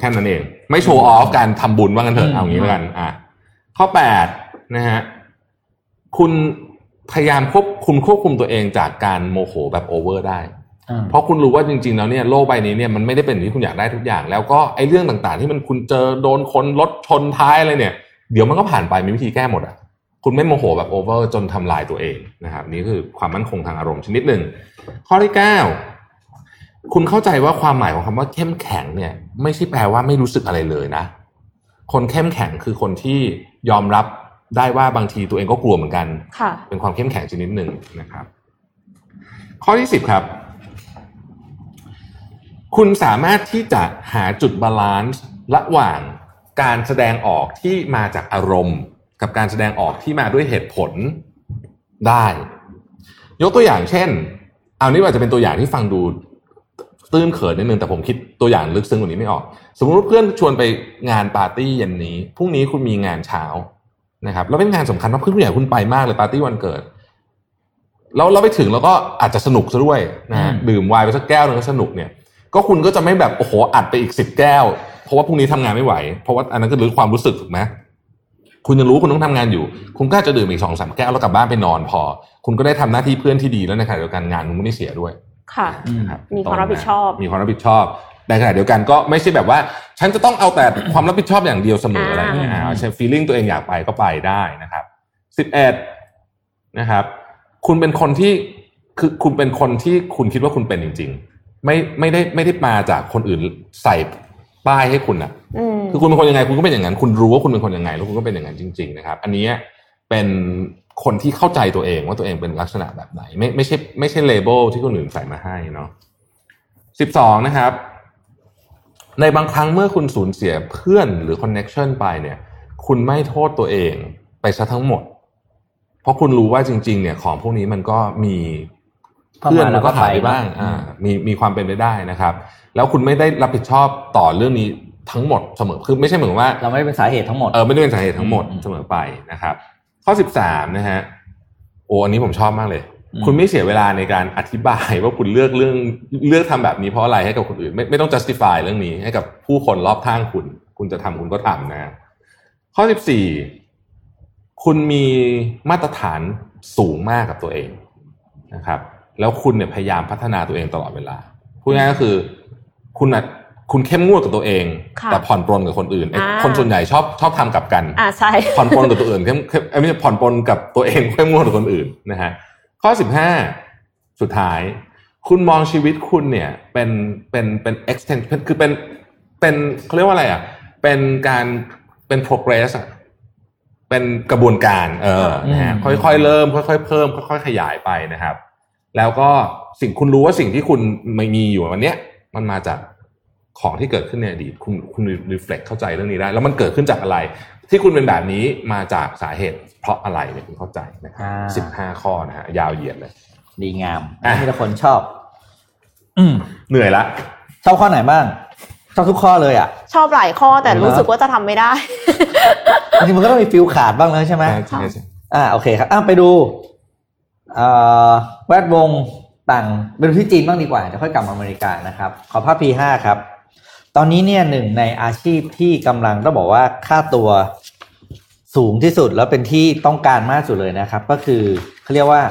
แค่นั้นเอง ไม่โชว์ออฟการทำบุญว่ากันเถอือะมเอางี้แล้วกัน อะข้อแปดนะฮะคุณพยายามควบคุมควบคุมตัวเองจากการโมโหแบบโอเวอร์ได้อ่า เพราะคุณรู้ว่าจริงๆแล้วเนี่ยโลกใบนี้เนี่ยมันไม่ได้เป็นอย่างที่คุณอยากได้ทุกอย่าง แล้วก็ไอ้เรื่องต่างๆ ที่มันคุณเจอโดนคนรถชนท้ายอะไรเนี่ย เดี๋ยวมันก็ผ่านไปมีวิธีแก้หมดอะคุณไม่โมโหแบบโอเวอร์จนทำลายตัวเองนะครับนี่คือความมั่นคงทางอารมณ์ชนิดหนึ่งข้อที่เก้าคุณเข้าใจว่าความหมายของคำว่าเข้มแข็งเนี่ย ไม่ใช่แปลว่าไม่รู้สึกอะไรเลยนะ คนเข้มแข็งคือคนที่ยอมรับได้ว่าบางทีตัวเองก็กลัวเหมือนกันค่ะเป็นความเข้มแข็งชนิดหนึ่งนะครับ ข้อที่สิบครับ คุณสามารถที่จะหาจุด balance ระหว่างการแสดงออกที่มาจากอารมณ์ กับการแสดงออกที่มาด้วยเหตุผลได้ ยกตัวอย่างเช่น เอานี่อาจจะเป็นตัวอย่างที่ฟังดูตื้นเขินนิดนึงแต่ผมคิดตัวอย่างลึกซึ้งกว่านี้ไม่ออก สมมติว่าเพื่อนชวนไปงานปาร์ตี้เย็นนี้พรุ่งนี้คุณมีงานเช้านะครับแล้วเป็นงานสำคัญมากเพื่อนผู้ใหญ่คุณไปมากเลยปาร์ตี้วันเกิดแล้วเราไปถึงแล้วก็อาจจะสนุกซะด้วยนะฮะอืมดื่มไวน์ไปสักแก้วหนึงก็สนุกเนี่ย ก็คุณก็จะไม่แบบโอ้โหอัดไปอีกสิบแก้ว เพราะว่าพรุ่งนี้ทำงานไม่ไหว เพราะว่าอันนั้นก็เรื่องความรู้สึกถูกไหมคุณยังรู้ว่าคุณต้องทำงานอยู่ คุณก็อาจจะดื่มอีกสองสามแก้วแล้วกลับบ้านไปนอนพอ คุณก็ได้ทำหน้าที่เพื่อนที่ดีแล้วในขณะเดียวกันงานคุณไม่ได้เสียด้วย ค่ะอืมครับมีความรับผิดชอบ มีความรับผิดชอบในขณะเดียวกันก็ไม่ใช่แบบว่า ฉันจะต้องเอาแต่ความรับผิดชอบอย่างเดียวเสมออะไรอย่างเงี้ยอ่าอ่าใช่ feeling ตัวเองอยากไปก็ไปได้นะครับสิบเอ็ดนะครับ คุณเป็นคนที่คือคุณเป็นคนที่คุณคิดว่าคุณเป็นจริง ๆ ไม่ไม่ได้ไม่ได้มาจากคนอื่นใส่ป้ายให้คุณอะอืมคือคุณเป็นคนยังไงคุณก็เป็นอย่างนั้น คุณรู้ว่าคุณเป็นคนยังไง แล้วคุณก็เป็นอย่างนั้นจริง ๆ นะครับ อันนี้เป็นคนที่เข้าใจตัวเองว่าตัวเองเป็นลักษณะแบบไหน ไม่ไม่ใช่ไม่ใช่เลเบลที่คนอื่นใส่มาให้เนาะสิบสองนะครับ ในบางครั้งเมื่อคุณสูญเสียเพื่อนหรือคอนเน็ชันไปเนี่ย คุณไม่โทษตัวเองไปซะทั้งหมด เพราะคุณรู้ว่าจริง ๆ เนี่ยของพวกนี้มันก็มี เข้าเพื่อนมามัแล้วนก็ก็หายไปไปบ้างเนอะอ่ามีมีความเป็นไปได้นะครับ แล้วคุณไม่ได้รับผิดชอบต่อเรื่องนี้ทั้งหมดเสมอคือไม่ใช่เหมือนว่า เราไม่ได้เป็นสาเหตุทั้งหมดเออไม่ได้เป็นสาเหตุทั้งหมดอืมเสมอไปนะครับ ข้อสิบสามนะฮะโอ้อันนี้ผมชอบมากเลยอืมคุณไม่เสียเวลาในการอธิบายว่าคุณเลือกเรื่องเลือกทำแบบนี้เพราะอะไรให้กับคนอื่น ไม่ไม่ต้อง justify เรื่องนี้ ให้กับผู้คนรอบข้างคุณ คุณจะทำคุณก็ทำนะ ข้อสิบสี่คุณมีมาตรฐานสูงมากกับตัวเองนะครับ แล้วคุณเนี่ยพยายามพัฒนาตัวเองตลอดเวลาพูดง่ายๆก็คือ คุณน่ะคุณเข้มงวดกับตัวเองค่ะแต่ผ่อนปรนกับคนอื่นไอ้อ่าคนส่วนใหญ่ชอบชอบทำกลับกันอ่าใช่ผ่อนปรนกับตัวอื่นเข้มเข้มเอ้ยไม่ใช่ผ่อนปรนกับตัวเองเข้มงวดกับคนอื่นนะฮะข้อสิบห้าสุดท้าย คุณมองชีวิตคุณเนี่ยเป็นเป็นเป็น extend คือเป็นเป็นเขาเรียกว่าอะไรอะเป็นการเป็น progress อะเป็นกระบวนการ เออนะฮะอืมค่อยๆเริ่ม ค่อยๆเพิ่ม ค่อยๆขยายไปนะครับ แล้วก็สิ่งคุณรู้ว่าสิ่งที่คุณไม่มีอยู่วันเนี้ยมันมาจากของที่เกิดขึ้นในอดีตคุณคุณรีเฟล็กเข้าใจเรื่องนี้ได้ แล้วมันเกิดขึ้นจากอะไร ที่คุณเป็นแบบนี้มาจากสาเหตุ เพราะอะไรเนี่ยคุณเข้าใจนะครับอ่าสิบห้าข้อนะฮะยาวเหยียดเลย ดีงามอะมีแต่คนชอบ อืมเหนื่อยละชอบข้อไหนบ้างชอบทุกข้อเลยอะ ชอบหลายข้อแต่เหรอรู้สึกว่าจะทำไม่ได้จริงๆมันก็ต้องมีฟิลขาดบ้างแล้วใช่ไหมใช่ใช่ใช่อ่าโอเคครับอะไปดูเอ่อ แวดวงต่างไปดูที่จีนบ้างดีกว่าเดี๋ยวค่อยกลับมาอเมริกานะครับ ขอภาพ P5 ครับ ตอนนี้เนี่ยหนึ่งในอาชีพที่กำลังต้องบอกว่าค่าตัวสูงที่สุดแล้วเป็นที่ต้องการมากสุดเลยนะครับ ก็คือเขาเรียกว่า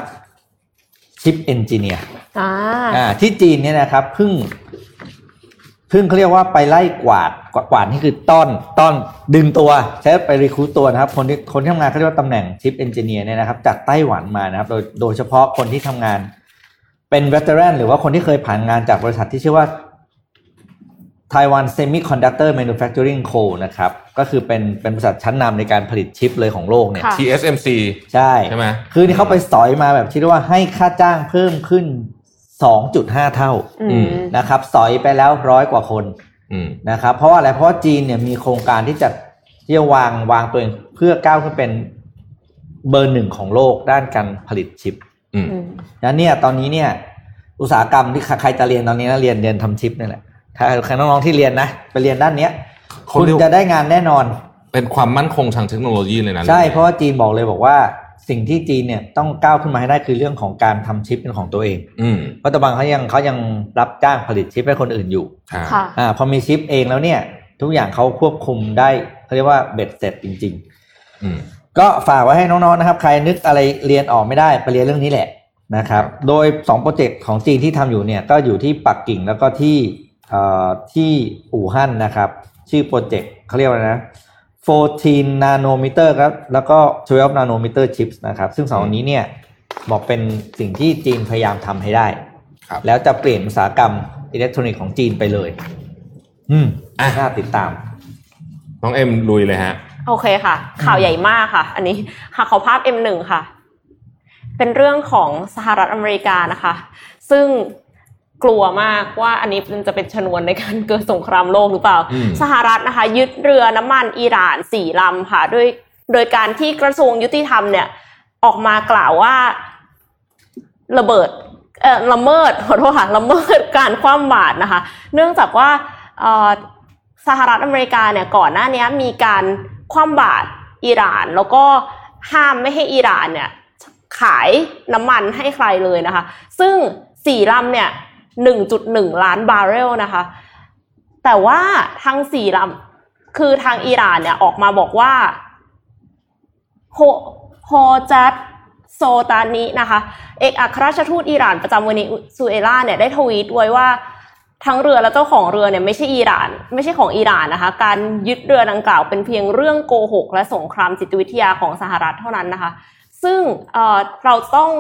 ชิปเอนจิเนียร์อ่าอ่าที่จีนเนี่ยนะครับเพิ่ง เพิ่งเขาเรียกว่าไปไล่กวาดกวาดกวาดนี่คือต้อนต้อนดึงตัวใช้ไปรีคูดตัวนะครับ คนที่คนที่ทำงานเขาเรียกว่าตำแหน่งชิปเอนจิเนียร์เนี่ยนะครับจากไต้หวันมานะครับ โดยโดยเฉพาะคนที่ทำงานเป็นเวเท r รนหรือว่าคนที่เคยผ่านงานจากบริษัทที่ชื่อว่า Taiwan Semiconductor Manufacturing Co นะครับ ก็คือเป็นเป็นบริษัทชั้นนำในการผลิตชิปเลยของโลกเนี่ยค่ะ TSMC ใช่ใช่ไหมคือนี่เขาไปสอยมาแบบที่เรียกว่าให้ค่าจ้างเพิ่มขึ้น 2.5 เท่าอืมนะครับสอยไปแล้วร้อยกว่าคนอืมนะครับเพราะว่าอะไรเพราะว่าจีนเนี่ยมีโครงการที่จะที่จะวางวางตัวเองเพื่อก้าวขึ้นเป็นเบอร์หนึ่งของโลกด้านการผลิตชิปอืมอืมแล้วเนี่ยตอนนี้เนี่ย อุตสาหกรรมที่ใครจะเรียนตอนนี้นะเรียนเรียนทำชิปนี่แหละถ้าใครน้องๆที่เรียนนะไปเรียนด้านเนี้ยเขาคุณเรียกจะได้งานแน่นอน เป็นความมั่นคงทางเทคโนโลยีเลยนะใช่เพราะว่าจีนบอกเลยบอกว่า สิ่งที่จีนเนี่ยต้องก้าวขึ้นมาให้ได้คือเรื่องของการทำชิปเป็นของตัวเอง อืมเพราะแต่บางเขายังเขายังรับจ้างผลิตชิปให้คนอื่นอยู่ค่ะค่ะอ่าพอมีชิปเองแล้วเนี่ย ทุกอย่างเขาควบคุมได้เขาเรียกว่าเบ็ดเสร็จจริงอืมๆก็ฝากไว้ให้น้องๆนะครับ ใครนึกอะไรเรียนออกไม่ได้ไปเรียนเรื่องนี้แหละนะครับ โดย2โปรเจกต์ของจีนที่ทำอยู่เนี่ยก็อยู่ที่ปักกิ่งแล้วก็ที่เอ่อที่อู่ฮั่นนะครับ ชื่อโปรเจกต์เขาเรียกว่าอะไรนะ 14 nanometer ครับ แล้วก็ 12 nanometer chips นะครับ ซึ่งสองอันนี้เนี่ยบอกเป็นสิ่งที่จีนพยายามทำให้ได้ครับแล้วจะเปลี่ยนอุตสาหกรรมอิเล็กทรอนิกส์ของจีนไปเลย อืมอะน่าติดตาม น้องเอ็มลุยเลยฮะ โอเคค่ะ ข่าวใหญ่มากค่ะ อันนี้ค่ะขอภาพ M1 ค่ะ เป็นเรื่องของสหรัฐอเมริกานะคะ ซึ่ง กลัวมากว่าอันนี้มันจะเป็นชนวนในการเกิดสงครามโลกหรือเปล่าอืมสหรัฐนะคะ ยึดเรือน้ำมันอิหร่านสี่ลำค่ะโดยโดยการที่กระทรวงยุติธรรมเนี่ย ออกมากล่าวว่าระเบิดเอ่อละเมิดขอโทษค่ะละเมิดการคว่ำบาตรนะคะ เนื่องจากว่าเอ่อสหรัฐอเมริกาเนี่ยก่อนหน้านี้มีการคว่ำบาตรอิหร่าน แล้วก็ห้ามไม่ให้อิหร่านเนี่ยขายน้ำมันให้ใครเลยนะคะ ซึ่งสี่ลำเนี่ย หนึ่งจุดหนึ่งล้านบาร์เรลนะคะ แต่ว่าทั้งสี่ลำคือทางอิหร่านเนี่ยออกมาบอกว่าโฮโฮจัดโซตานินะคะ เอกอัครราชทูตอิหร่านประจำเวเนซุเอลาเนี่ยได้ทวีตไว้ว่าทั้งเรือและเจ้าของเรือเนี่ยไม่ใช่อิหร่าน ไม่ใช่ของอิหร่านนะคะ การยึดเรือดังกล่าวเป็นเพียงเรื่องโกหก และสงครามจิตวิทยาของสหรัฐเท่านั้นนะคะ ซึ่งเราต้อง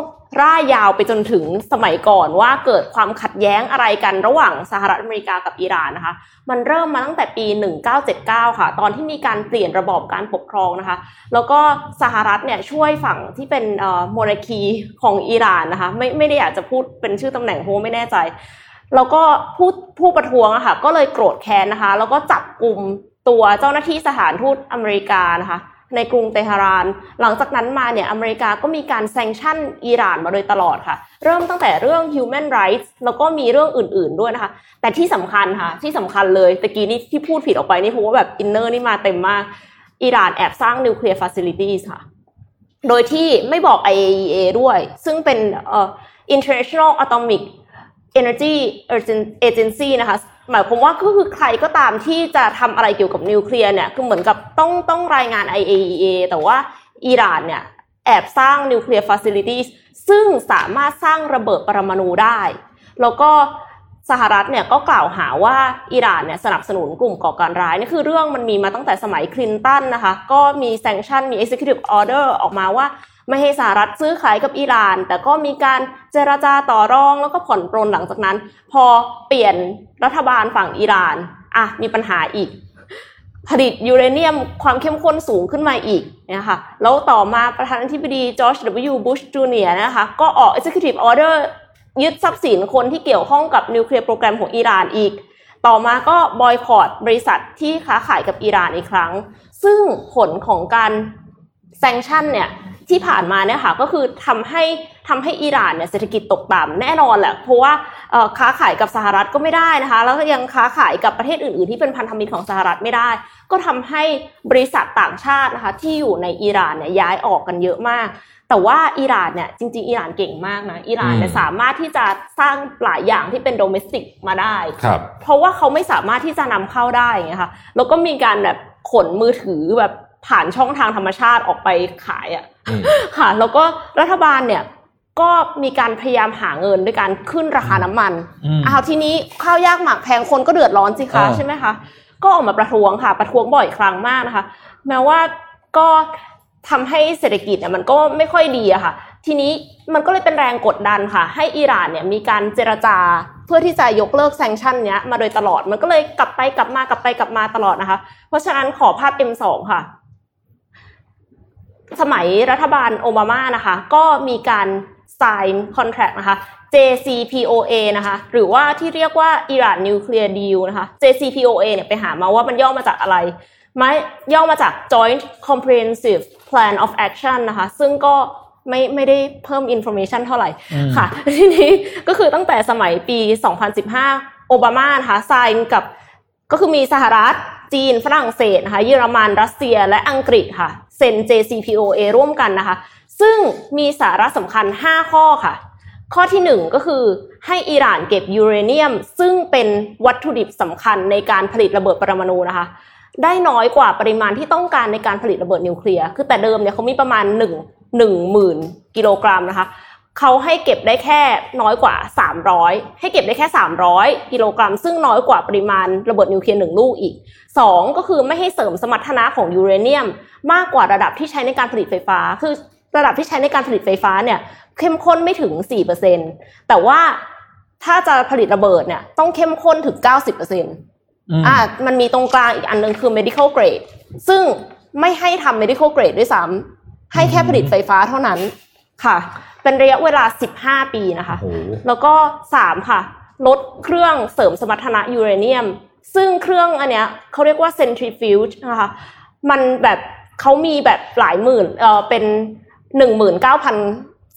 ร่ายยาวไปจนถึงสมัยก่อนว่าเกิดความขัดแย้งอะไรกันระหว่างสหรัฐอเมริกากับอิหร่านนะคะ มันเริ่มมาตั้งแต่ปี 1979 ค่ะ ตอนที่มีการเปลี่ยนระบอบการปกครองนะคะ แล้วก็สหรัฐเนี่ยช่วยฝั่งที่เป็นโมนาคีของอิหร่านนะคะไม่ไม่ได้อยากจะพูดเป็นชื่อตำแหน่งเพราะไม่แน่ใจ แล้วก็ผู้ผู้ประท้วงอะค่ะก็เลยโกรธแค้นนะคะ แล้วก็จับกลุ่มตัวเจ้าหน้าที่สถานทูตอเมริกานะคะ ในกรุงเตหะราน หลังจากนั้นมาเนี่ยอเมริกาก็มีการ sanction อิหร่านมาโดยตลอดค่ะ เริ่มตั้งแต่เรื่อง human rights แล้วก็มีเรื่องอื่นๆด้วยนะคะ แต่ที่สำคัญค่ะ ที่สำคัญเลยตะกี้นี้ที่พูดผิดออกไปนี่เพราะว่าแบบ inner นี่มาเต็มมากอิหร่านแอบสร้างนิวเคลียร์ฟ a ซิลิตี้ค่ะ โดยที่ไม่บอก IAEA ด้วย ซึ่งเป็นเอ่อ International Atomic Energy Agency นะคะ หมายความว่าก็คือใครก็ตามที่จะทำอะไรเกี่ยวกับนิวเคลียร์เนี่ยคือเหมือนกับต้องต้องรายงาน IAEA แต่ว่าอิหร่านเนี่ยแอบสร้างนิวเคลียร์ฟ a ซิลิตี้ซึ่งสามารถสร้างระเบิดปรมาณูได้ แล้วก็สหรัฐเนี่ยก็กล่าวหาว่าอิหร่านเนี่ยสนับสนุนกลุ่มก่อการร้ายนี่คือเรื่องมันมีมาตั้งแต่สมัยคลินตันนะคะ ก็มี sanction มี executive order ออกมาว่า ไม่ให้สหรัฐซื้อขายกับอิหร่าน แต่ก็มีการเจรจาต่อรองแล้วก็ผ่อนปรนหลังจากนั้น พอเปลี่ยนรัฐบาลฝั่งอิหร่านอะมีปัญหาอีก ผลิตยูเรเนียมความเข้มข้นสูงขึ้นมาอีกนะคะแล้วต่อมาประธานาธิบดีจอร์จ W. บุชจูเนียร์นะคะก็ออก executive order ยึดทรัพย์สินคนที่เกี่ยวข้องกับ nuclear program ของอิหร่านอีก ต่อมาก็บอยคอตบริษัทที่ค้าขายกับอิหร่านอีกครั้ง ซึ่งผลของการ sanction เนี่ย ที่ผ่านมาเนี่ยค่ะก็คือทำให้ทำให้อิหร่านเนี่ยเศรษฐกิจตกต่ำแน่นอนแหละเพราะว่าค้าขายกับสหรัฐก็ไม่ได้นะคะ แล้วก็ยังค้าขายกับประเทศอื่น ๆ ที่เป็นพันธมิตรของสหรัฐไม่ได้ ก็ทำให้บริษัทต่างชาตินะคะที่อยู่ในอิหร่านเนี่ยย้ายออกกันเยอะมาก แต่ว่าอิหร่านเนี่ยจริง ๆ อิหร่านเก่งมากนะอิหร่านเนี่ยสามารถที่จะสร้างหลายอย่างที่เป็นโดเมสติกมาได้ครับเพราะว่าเขาไม่สามารถที่จะนำเข้าได้ไงคะแล้วก็มีการแบบขนมือถือแบบผ่านช่องทางธรรมชาติออกไปขายอะอืม ค่ะแล้วก็รัฐบาลเนี่ยก็มีการพยายามหาเงินด้วยการขึ้นราคาน้ำมันอืมอ้าวทีนี้ข้าวยากหมากแพงคนก็เดือดร้อนสิคะอ่าใช่ไหมคะก็ออกมาประท้วงค่ะ ประท้วงบ่อยครั้งมากนะคะ แม้ว่าก็ทำให้เศรษฐกิจเนี่ยมันก็ไม่ค่อยดีอะค่ะ ทีนี้มันก็เลยเป็นแรงกดดันค่ะ ให้อิหร่านเนี่ยมีการเจรจาเพื่อที่จะยกเลิกแซงชั่นเนี้ยมาโดยตลอดมันก็เลยกลับไปกลับมากลับไปกลับมาตลอดนะคะ เพราะฉะนั้นขอภาพ M2 ค่ะ สมัยรัฐบาลโอบามานะคะ ก็มีการ sign contract นะคะ JCPOA นะคะ หรือว่าที่เรียกว่า Iran Nuclear Deal นะคะ JCPOA เนี่ยไปหามาว่ามันย่อมาจากอะไรไม่ย่อมาจาก Joint Comprehensive Plan of Action นะคะ ซึ่งก็ไม่ไม่ได้เพิ่ม information เท่าไหร่อืมค่ะ ทีนี้ก็คือตั้งแต่สมัยปี 2015 โอบามานะคะ sign กับก็คือมีสหรัฐ จีน ฝรั่งเศสนะคะเยอรมัน รัสเซีย และอังกฤษค่ะ เซ็น JCPOA ร่วมกันนะคะ ซึ่งมีสาระสำคัญ 5 ข้อค่ะ ข้อที่ 1 ก็คือให้อิหร่านเก็บยูเรเนียม ซึ่งเป็นวัตถุดิบสำคัญในการผลิตระเบิดปรมาณูนะคะ ได้น้อยกว่าปริมาณที่ต้องการในการผลิตระเบิดนิวเคลียร์ คือแต่เดิมเนี่ยเขามีประมาณ 1 1หมื่นกิโลกรัมนะคะ เขาให้เก็บได้แค่น้อยกว่า 300 ให้เก็บได้แค่ 300 กิโลกรัม ซึ่งน้อยกว่าปริมาณระเบิดนิวเคลียร์หนึ่งลูกอีก 2 ก็คือไม่ให้เสริมสมรรถนะของยูเรเนียม มากกว่าระดับที่ใช้ในการผลิตไฟฟ้า คือระดับที่ใช้ในการผลิตไฟฟ้าเนี่ยเข้มข้นไม่ถึง 4%แต่ว่าถ้าจะผลิตระเบิดเนี่ยต้องเข้มข้นถึง 90%อืมอะมันมีตรงกลางอีกอันหนึงคือ medical grade ซึ่งไม่ให้ทำ medical grade ด้วยซ้ำให้แค่ผลิตไฟฟ้าเท่านั้น ค่ะ เป็นระยะเวลา 15 ปีนะคะโอ้โหแล้วก็สามค่ะ ลดเครื่องเสริมสมรรถนะยูเรเนียม ซึ่งเครื่องอันเนี้ยเขาเรียกว่า centrifuge นะคะ มันแบบเขามีแบบหลายหมื่นเออเป็นหนึ่งหมื่นเก้าพัน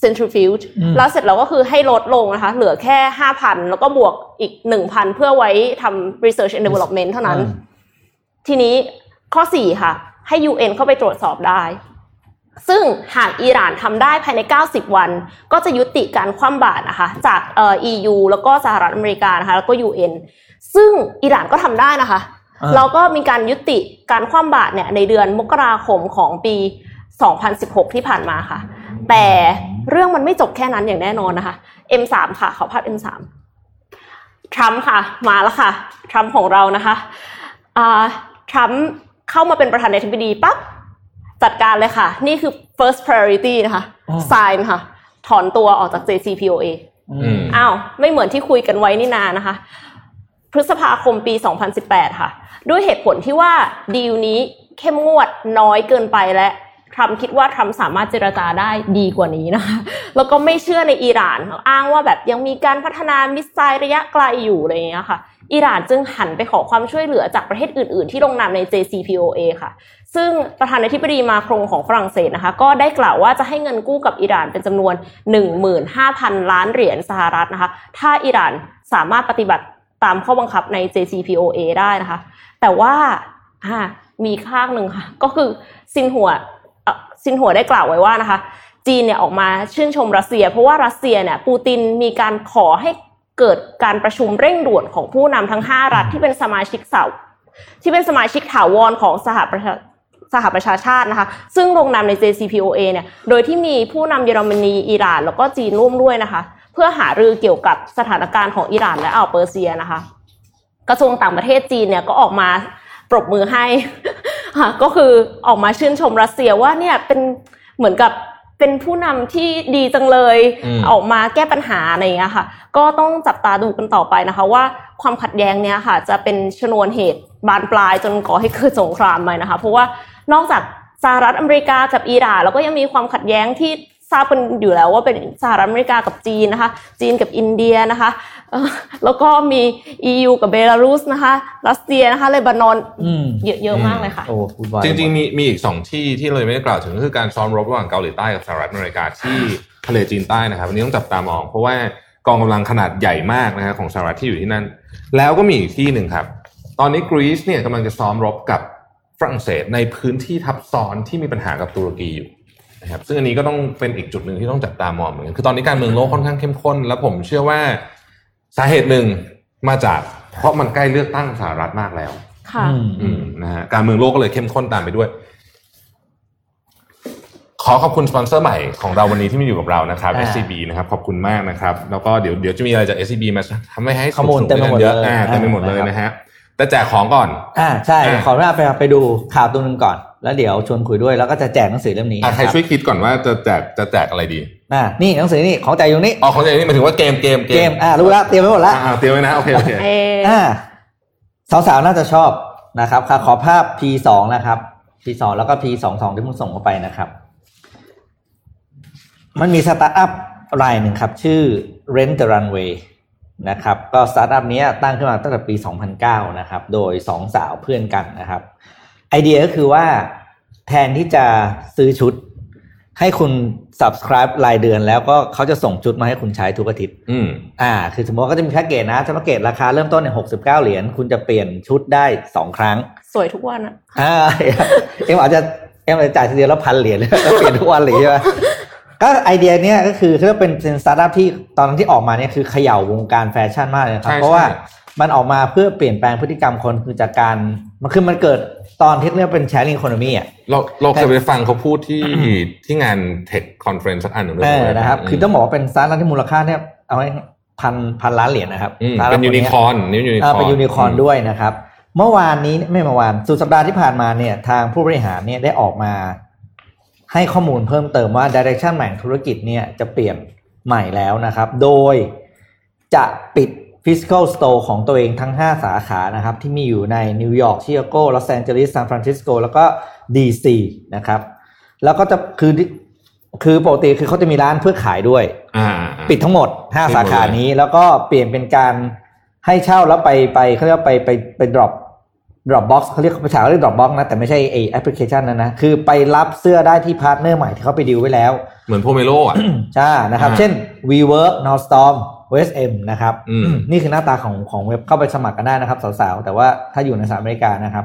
centrifuge อืมแล้วเสร็จแล้วก็คือให้ลดลงนะคะ เหลือแค่ห้าพันแล้วก็บวกอีกหนึ่งพันเพื่อไว้ทำ research and development เท่านั้นอืมทีนี้ข้อ 4 ค่ะ ให้ UN เข้าไปตรวจสอบได้ ซึ่งหากอิหร่านทำได้ภายใน 90 วัน ก็จะยุติการคว่ำบาตรนะคะ จากเอ่อ EU แล้วก็สหรัฐอเมริกานะคะแล้วก็ UN ซึ่งอิหร่านก็ทำได้นะคะอ่าเราก็มีการยุติการคว่ำบาตรเนี่ยในเดือนมกราคมของปี 2016 ที่ผ่านมาค่ะ แต่เรื่องมันไม่จบแค่นั้นอย่างแน่นอนนะคะ M3 ค่ะขอภาพ M3 ทรัมป์ค่ะ มาแล้วค่ะทรัมป์ของเรานะคะอ่าทรัมป์เข้ามาเป็นประธานาธิบดีปั๊บ จัดการเลยค่ะ นี่คือ first priority นะคะอ๋อ sign ค่ะ ถอนตัวออกจาก JCPOA อืมอ้าวไม่เหมือนที่คุยกันไว้นี่นานะคะ พฤษภาคมปี 2018 ค่ะ ด้วยเหตุผลที่ว่าดีลนี้เข้มงวดน้อยเกินไปและทรัมป์คิดว่าทรัมป์สามารถเจรจาได้ดีกว่านี้นะคะ แล้วก็ไม่เชื่อในอิหร่าน อ้างว่าแบบยังมีการพัฒนามิสไซล์ระยะไกลอยู่อะไรอย่างเงี้ยค่ะ อิหร่านจึงหันไปขอความช่วยเหลือจากประเทศอื่น ๆ ที่ลงนามใน JCPOA ค่ะ ซึ่งประธานาธิบดีมาครงของฝรั่งเศสนะคะ ก็ได้กล่าวว่าจะให้เงินกู้กับอิหร่านเป็นจำนวน 15,000 ล้านเหรียญสหรัฐนะคะ ถ้าอิหร่านสามารถปฏิบัติตามข้อบังคับใน JCPOA ได้นะคะ แต่ว่ามีข้างหนึ่งค่ะ ก็คือซินหัวซินหัวได้กล่าวไว้ว่านะคะ จีนเนี่ยออกมาชื่นชมรัสเซีย เพราะว่ารัสเซียเนี่ยปูตินมีการขอให้เกิดการประชุมเร่งด่วนของผู้นำทั้ง 5 รัฐที่เป็นสมาชิกเสาที่เป็นสมาชิกถาวรของสหประชา สหประชาชาตินะคะ ซึ่งลงนามใน JCPOA เนี่ย โดยที่มีผู้นำเยอรมนี อิหร่าน แล้วก็จีนร่วมด้วยนะคะ เพื่อหารือเกี่ยวกับสถานการณ์ของอิหร่านและอ่าวเปอร์เซียนะคะ กระทรวงต่างประเทศจีนเนี่ยก็ออกมาปรบมือให้ ก็คือออกมาชื่นชมรัสเซียว่าเนี่ยเป็นเหมือนกับ เป็นผู้นำที่ดีจังเลยอืมออกมาแก้ปัญหาอะไรอย่างเงี้ยค่ะ ก็ต้องจับตาดูกันต่อไปนะคะว่าความขัดแย้งเนี้ยค่ะ จะเป็นชนวนเหตุบานปลายจนก่อให้เกิดสงครามไหมนะคะ เพราะว่านอกจากสหรัฐอเมริกากับอิหร่านแล้วก็ยังมีความขัดแย้งที่ทราบกันอยู่แล้วว่าเป็นสหรัฐอเมริกากับจีนนะคะ จีนกับอินเดียนะคะเอ่อ แล้วก็มี EU กับเบลารุสนะคะ รัสเซียนะคะเลบานอนอืมเยอะเยอะมากเลยค่ะโอ้พูดบ่อยจริงๆมีมีอีกสองที่ที่เรายังไม่ได้กล่าวถึงก็คือการซ้อมรบระหว่างเกาหลีใต้กับสหรัฐอเมริกาที่ทะเลจีนใต้นะครับวันนี้ต้องจับตามอง เพราะว่ากองกำลังขนาดใหญ่มากนะฮะของสหรัฐที่อยู่ที่นั่น แล้วก็มีอีกที่หนึ่งครับ ตอนนี้กรีซเนี่ยกำลังจะซ้อมรบกับฝรั่งเศสในพื้นที่ทับซ้อนที่มีปัญหากับตุรกีอยู่นะครับซึ่งอันนี้ก็ต้องเป็นอีกจุดหนึ่งที่ต้องจับตามองเหมือนกันคือตอนนี้การเมืองโลกค่อนข้างเข้มข้น และผมเชื่อว่า สาเหตุหนึ่งมาจากเพราะมันใกล้เลือกตั้งสหรัฐมากแล้ว ค่ะอืมอืมนะฮะการเมืองโลกก็เลยเข้มข้นตามไปด้วย ขอขอบคุณสปอนเซอร์ใหม่ของเราวันนี้ที่มาอยู่กับเรานะครับอ่า SCB นะครับ ขอบคุณมากนะครับ แล้วก็เดี๋ยวเดี๋ยวจะมีอะไรจาก SCB มาทำให้ให้ข้อมูลสนุกๆเต็มไปหมดเยอะเลยอ่าเต็มไปหมดเลยอ่านนะฮะ แต่แจกของก่อน อ่าใช่อ่าขออนุญาตไปไปดูข่าวตัวหนึงก่อน แล้วเดี๋ยวชวนคุยด้วยแล้วก็จะแจกหนังสือเล่มนี้อะใครนะบช่วยคิดก่อนว่าจะแจกจะแจกอะไรดีอ่านี่หนังสือนี่ของใจอยู่นี่อ๋อของใจนี่หมายถึงว่าเกมเกมเกมอ่ารู้แล้วเตรียมไว้หมดแล้วอ่าเตรียมไว้นะโอเคโอเคเอออ่าสาวๆน่าจะชอบนะครับค่ะขอภาพ P2 นะครับ P2 แล้วก็ P22 ที่มึงส่งเข้าไปนะครับ มันมีสตาร์ทอัพรายหนึ่งครับ ชื่อ Rent the Runway นะครับก็สตาร์ทอัพเนี้ยตั้งขึ้นมาตั้งแต่ปี 2009 นะครับ โดยสองสาวเพื่อนกันนะครับ ไอเดียก็คือว่าแทนที่จะซื้อชุด ให้คุณ subscribe รายเดือนแล้วก็เขาจะส่งชุดมาให้คุณใช้ทุกอาทิตย์ อืมอ่า คือสมมติว่าก็จะมีแพ็กเกจนะแพ็กเกจราคาเริ่มต้นเนี่ยหกสิบเก้าเหรียญ คุณจะเปลี่ยนชุดได้สองครั้ง สวยทุกวันอะอ่าเอ็มอาจจะเอ็มอาจจะจ่ายทีเดียวแล้วพันเหรียญแล้วเปลี่ยนทุกวันเลยใช่ไหม ก็ไอเดียเนี้ยก็คือคือเป็นเป็นสตาร์ทอัพที่ตอนนั้นที่ออกมาเนี่ยคือเขย่าวงการแฟชั่นมากเลยนะครับใช่เพราะว่าใช่มันออกมาเพื่อเปลี่ยนแปลงพฤติกรรมคนคือจากการมันคือมันเกิดตอนที่เรียกเป็นแชร์ลิง e ค o นมีอะเราเราเคยไปฟังเขาพูดที่ที่งาน Tech Conference สักอันหนึ่งด้วยเออใช่ไหมนะครับ คือต้องบอกว่าเป็นสตาร์ทอัพที่มูลค่าเนี่ยเอาไว้พันพันล้านเหรียญนะครับอืมสตาร์ทเป็นพยูนิคอร์นนี่ยูนิคอร์นอ่าเป็นยูนิคอร์นด้วยนะครับ เมื่อวานนี้ไม่เมื่อวานสุดสัปดาห์ที่ผ่านมาเนี่ยทางผู้บริหารเนี่ยได้ออกมา ให้ข้อมูลเพิ่มเติมว่า direction ใหม่ของธุรกิจเนี่ยจะเปลี่ยนใหม่แล้วนะครับ โดยจะปิด Physical Store ของตัวเองทั้ง 5 สาขานะครับ ที่มีอยู่ในนิวยอร์กชิคาโกลอสแอนเจลิสซานฟรานซิสโกแล้วก็ DC นะครับ แล้วก็จะคือคือปกติคือเขาจะมีร้านเพื่อขายด้วยอ่าปิดทั้งหมดปิดหมด 5 สาขานี้ แล้วก็เปลี่ยนเป็นการให้เช่าแล้วไปไปเขาเรียกว่าไปไปไป drop drop box เขาเรียกภาษาเขาเรียก drop box นะ แต่ไม่ใช่ไอ้แอปพลิเคชันนั้นนะ คือไปรับเสื้อได้ที่พาร์ทเนอร์ใหม่ที่เขาไปดีลไว้แล้ว เหมือน Pomelo อะใช่นะครับอ่าเช่น WeWork Nordstrom OSM นะครับอืมนี่คือหน้าตาของของเว็บเข้าไปสมัครกันได้นะครับ สาวๆ แต่ว่าถ้าอยู่ในสหรัฐอเมริกานะครับ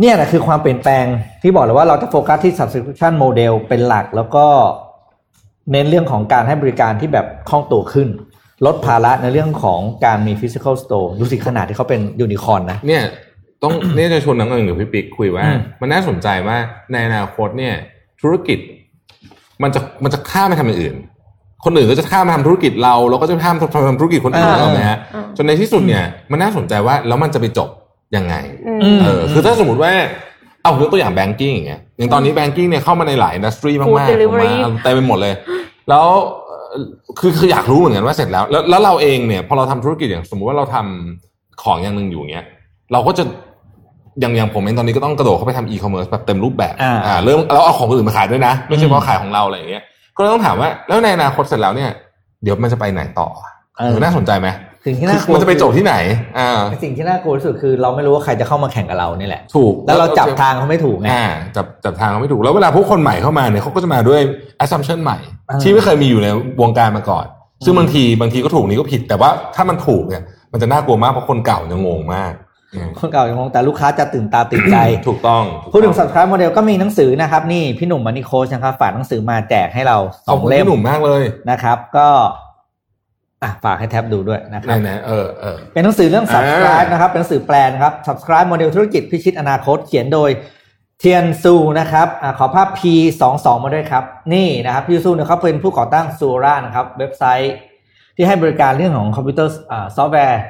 เนี่ยนะคือความเปลี่ยนแปลงที่บอกเลยว่าเราจะโฟกัสที่ subscription model เป็นหลักแล้วก็เน้นเรื่องของการให้บริการที่แบบคล่องตัวขึ้น ลดภาระในเรื่องของการมี physical store ดูสิขนาดที่เขาเป็นยูนิคอร์นนะ เนี่ย ต้องเนี่ยจะชวนน้องเอิงกับพี่ปิ๊กคุยว่าอืมมันน่าสนใจว่าในอนาคตเนี่ย ธุรกิจ มันจะมันจะข้ามไปทำอย่างอื่น คนอื่นก็จะข้ามมาทำธุรกิจเราเราก็จะข้ามทำธุรกิจคนอื่นอ่าเอาไหมฮะอ่าจนในที่สุดเนี่ย มันน่าสนใจว่าแล้วมันจะไปจบยังไงอืมมเออคือถ้าสมมติว่าเอายกตัวอย่าง banking อย่างเงี้ยอย่างตอนนี้ banking เนี่ยเข้ามาในหลาย industry มาก Food ๆผมว่าเต็มไปหมดเลย แล้วเอ่อ คือคืออยากรู้เหมือนกันว่าเสร็จแล้ว แล้วแล้วเราเองเนี่ยพอเราทำธุรกิจอย่างสมมุติว่าเราทำของอย่างหนึ่งอยู่เงี้ย เราก็จะอย่างอย่างผมเองตอนนี้ก็ต้องกระโดดเข้าไปทำอีคอมเมิร์ซแบบเต็มรูปแบบอ่าเริ่มแล้วเอาของคนอื่นมาขายด้วยนะ ไม่ใช่อืมเฉพาะขายของเราอะไรอย่างเงี้ยก็เลยต้องถามว่า แล้วในอนาคตเสร็จแล้วเนี่ย เดี๋ยวมันจะไปไหนต่อเออน่าสนใจไหม สิ่งที่คืน่าอกลัวมันจะไปจบที่ไหน อ่า สิ่งที่น่ากลัวที่สุดคือเราไม่รู้ว่าใครจะเข้ามาแข่งกับเรานี่แหละ ถูก แล้วเราจับทางเขาไม่ถูกไงอ่าจับจับทางเขาไม่ถูก แล้วเวลาพวกคนใหม่เข้ามาเนี่ยเขาก็จะมาด้วย assumption ใหม่อ่าที่ไม่เคยมีอยู่ในวงการมาก่อน ซึ่งบางทีบางทีก็ถูกนี้ก็ผิด แต่ว่าถ้ามันถูกเนี่ย มันจะน่ากลัวมากเพราะคนเก่าจะงงมากอืมคนเก่ายังงงแต่ลูกค้าจะตื่นตาตื่นใจ ถูกต้องพูดถึง subscribe model ก็มีหนังสือนะครับ นี่พี่หนุ่มมานิโคชนะครับฝากหนังสือมาแจกให้เราสองเล่มพี่หนุ่มมากเลยนะครับ ก็ อะฝากให้แท็บดูด้วยนะครับไหนๆเออเออเป็นหนังสือเรื่องอ่า subscribe นะครับ เป็นหนังสือแปลนะครับ subscribe model ธุรกิจพิชิตอนาคต เขียนโดย Tien Tzuo นะครับอาขอภาพ P 2 2มาด้วยครับ นี่นะครับพี่ Tzuo เนี่ยเขาเป็นผู้ก่อตั้ง Zuora นะครับ เว็บไซต์ที่ให้บริการเรื่องของคอมพิวเตอร์ซอฟต์แวร์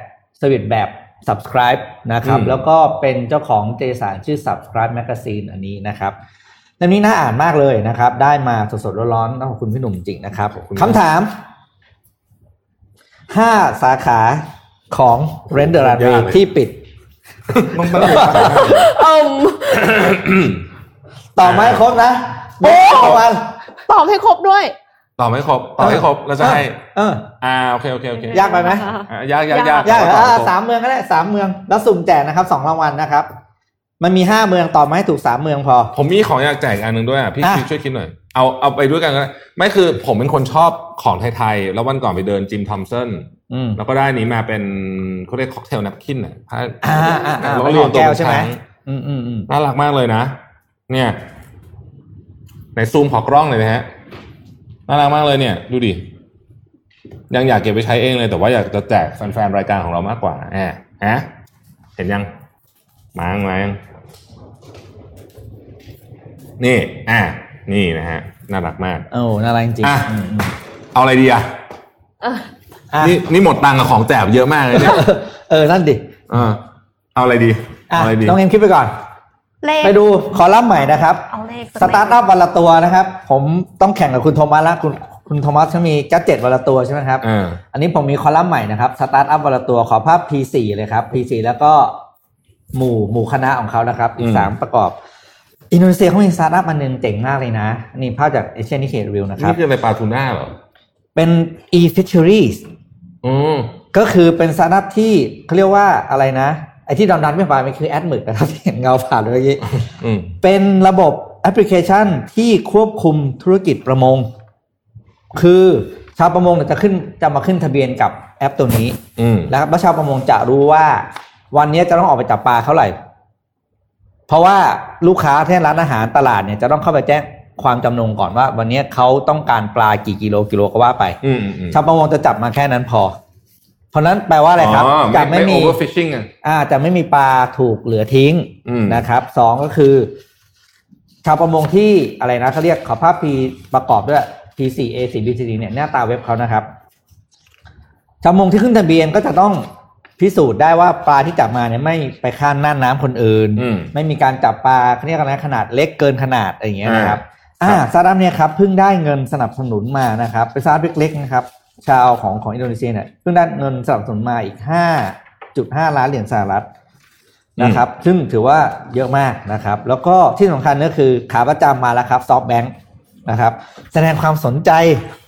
สวิตแบบ subscribe นะครับอืมแล้วก็เป็นเจ้าของวารสารชื่อ subscribe magazine อันนี้นะครับเล่มนี้น่าอ่านมากเลยนะครับ ได้มาสดๆร้อนๆต้องขอบคุณพี่หนุ่มจริงนะครับขอบคุณคำถาม ห้าสาขาของ Render Runway ที่ปิดมันมันเป็นอะไรนะเอิมต่อไม่ครบนะโอ้วันตอบให้ครบด้วยตอบไม่ครบตอบให้ครบแล้วจะให้เออ อ่าโอเคโอเคโอเคยากไปไหมอะยากยากยากยากเหรอตอบให้อ่าครบสามเมืองก็ได้สามเมือง แล้วสุ่มแจกนะครับสองรางวัลนะครับ มันมีห้าเมืองตอบมาให้ถูกสามเมืองพอ ผมมีของอยากแจกอันหนึ่งด้วยอะพี่อะพี่ช่วยคิดหน่อย เอาเอาไปด้วยกันก็ได้ไม่คือผมเป็นคนชอบของไทยๆ แล้ววันก่อนไปเดินจิมทอมสันอืมแล้วก็ได้อันนี้มาเป็นเขาเรียกค็อกเทลนัปคินอะผ้าอ่าอ่าอ่าแล้วเป็ก็นเรีขยองงตัวแก้วเป็นใช่ไหมช้างอืมอืมอืมน่ารักมากเลยนะ เนี่ยในซูมขอกล้องเลยนะฮะน่ารักมากเลยเนี่ย ดูดิยังอยากเก็บไปใช้เองเลยแต่ว่าอยากจะแจกแฟนๆรายการของเรามากกว่าแอบฮะเห็นยังมายังมายังนี่อะ นี่นะฮะน่ารักมากโอ้น่ารักจริงอะๆอืมอืมเอาอะไรดีอะอะนี่นี่หมดตังค์กับของแจกเยอะมากเลยเนี่ยเออนั่นดิเออเอาอะไรดีอะเอาอะไรดีน้องเอ็มคิดไปก่อนเลขไปดูคอลัมน์ใหม่นะครับเอาเลขสตาร์ทอัพวันละตัวนะครับ ผมต้องแข่งกับคุณโทมัสแล้วคุณคุณโทมัสเขามีแกดเจ็ตวันละตัวใช่ไหมครับเอออันนี้ผมมีคอลัมน์ใหม่นะครับสตาร์ทอัพวันละตัวขอภาพ P4 เลยครับ P4 แล้วก็หมู่หมู่คณะของเขานะครับ อีกสามประกอบ อินโดนีเซียเขามีสตาร์ทอัพอันหนึ่งเจ๋งมากเลยนะ นี่ภาพจาก Asia Nikkei Review นะครับ นี่คืออะไรปลาทูน่าเหรอ เป็น eFishery อืมก็คือเป็นสตาร์ทอัพที่เขาเรียกว่าอะไรนะไอ้ที่ดำๆไม่ผ่านมันคือแอดมึกนะครับที่เห็นเงาผ่านเมื่อกี้อืมเป็นระบบแอปพลิเคชันที่ควบคุมธุรกิจประมง คือชาวประมงเนี่ยจะขึ้นจะมาขึ้นทะเบียนกับแอปตัวนี้อืมนะครับแล้วชาวประมงจะรู้ว่า วันนี้จะต้องออกไปจับปลาเท่าไหร่ เพราะว่าลูกค้าที่ร้านอาหารตลาดเนี่ยจะต้องเข้าไปแจ้งความจำนงก่อนว่า วันนี้เขาต้องการปลากี่กิโลกิโลก็ว่าไปอืมอืมอืมชาวประมงจะจับมาแค่นั้นพอ เพราะฉะนั้นแปลว่าอะไรครับอ๋อจะไม่มี overfishing อะอ่าจะไม่มีปลาถูกเหลือทิ้งอืมนะครับสองก็คือ ชาวประมงที่อะไรนะเขาเรียกขอภาพ P ประกอบด้วย P4 A4 B4 เนี่ยหน้าตาเว็บเขานะครับ ชาวประมงที่ขึ้นทะเบียนก็จะต้อง พิสูจน์ได้ว่าปลาที่จับมาเนี่ยไม่ไปข้ามน่านน้ำคนอื่นอืมไม่มีการจับปลาเขาเรียกอะไรนะขนาดเล็กเกินขนาดอะไรอย่างเงี้ยนะครับอ่าอ่าซาดัมเนี่ยครับเพิ่งได้เงินสนับสนุนมานะครับเป็นซาดัมเล็กๆนะครับ ชาวของของอินโดนีเซียเนี่ยเพิ่งได้เงินสนับสนุนมาอีกห้าจุดห้าล้านเหรียญสหรัฐนะครับ ซึ่งถือว่าเยอะมากนะครับ แล้วก็ที่สำคัญก็คือขาประจำมาแล้วครับซอฟแบงค์นะครับ แสดงความสนใจ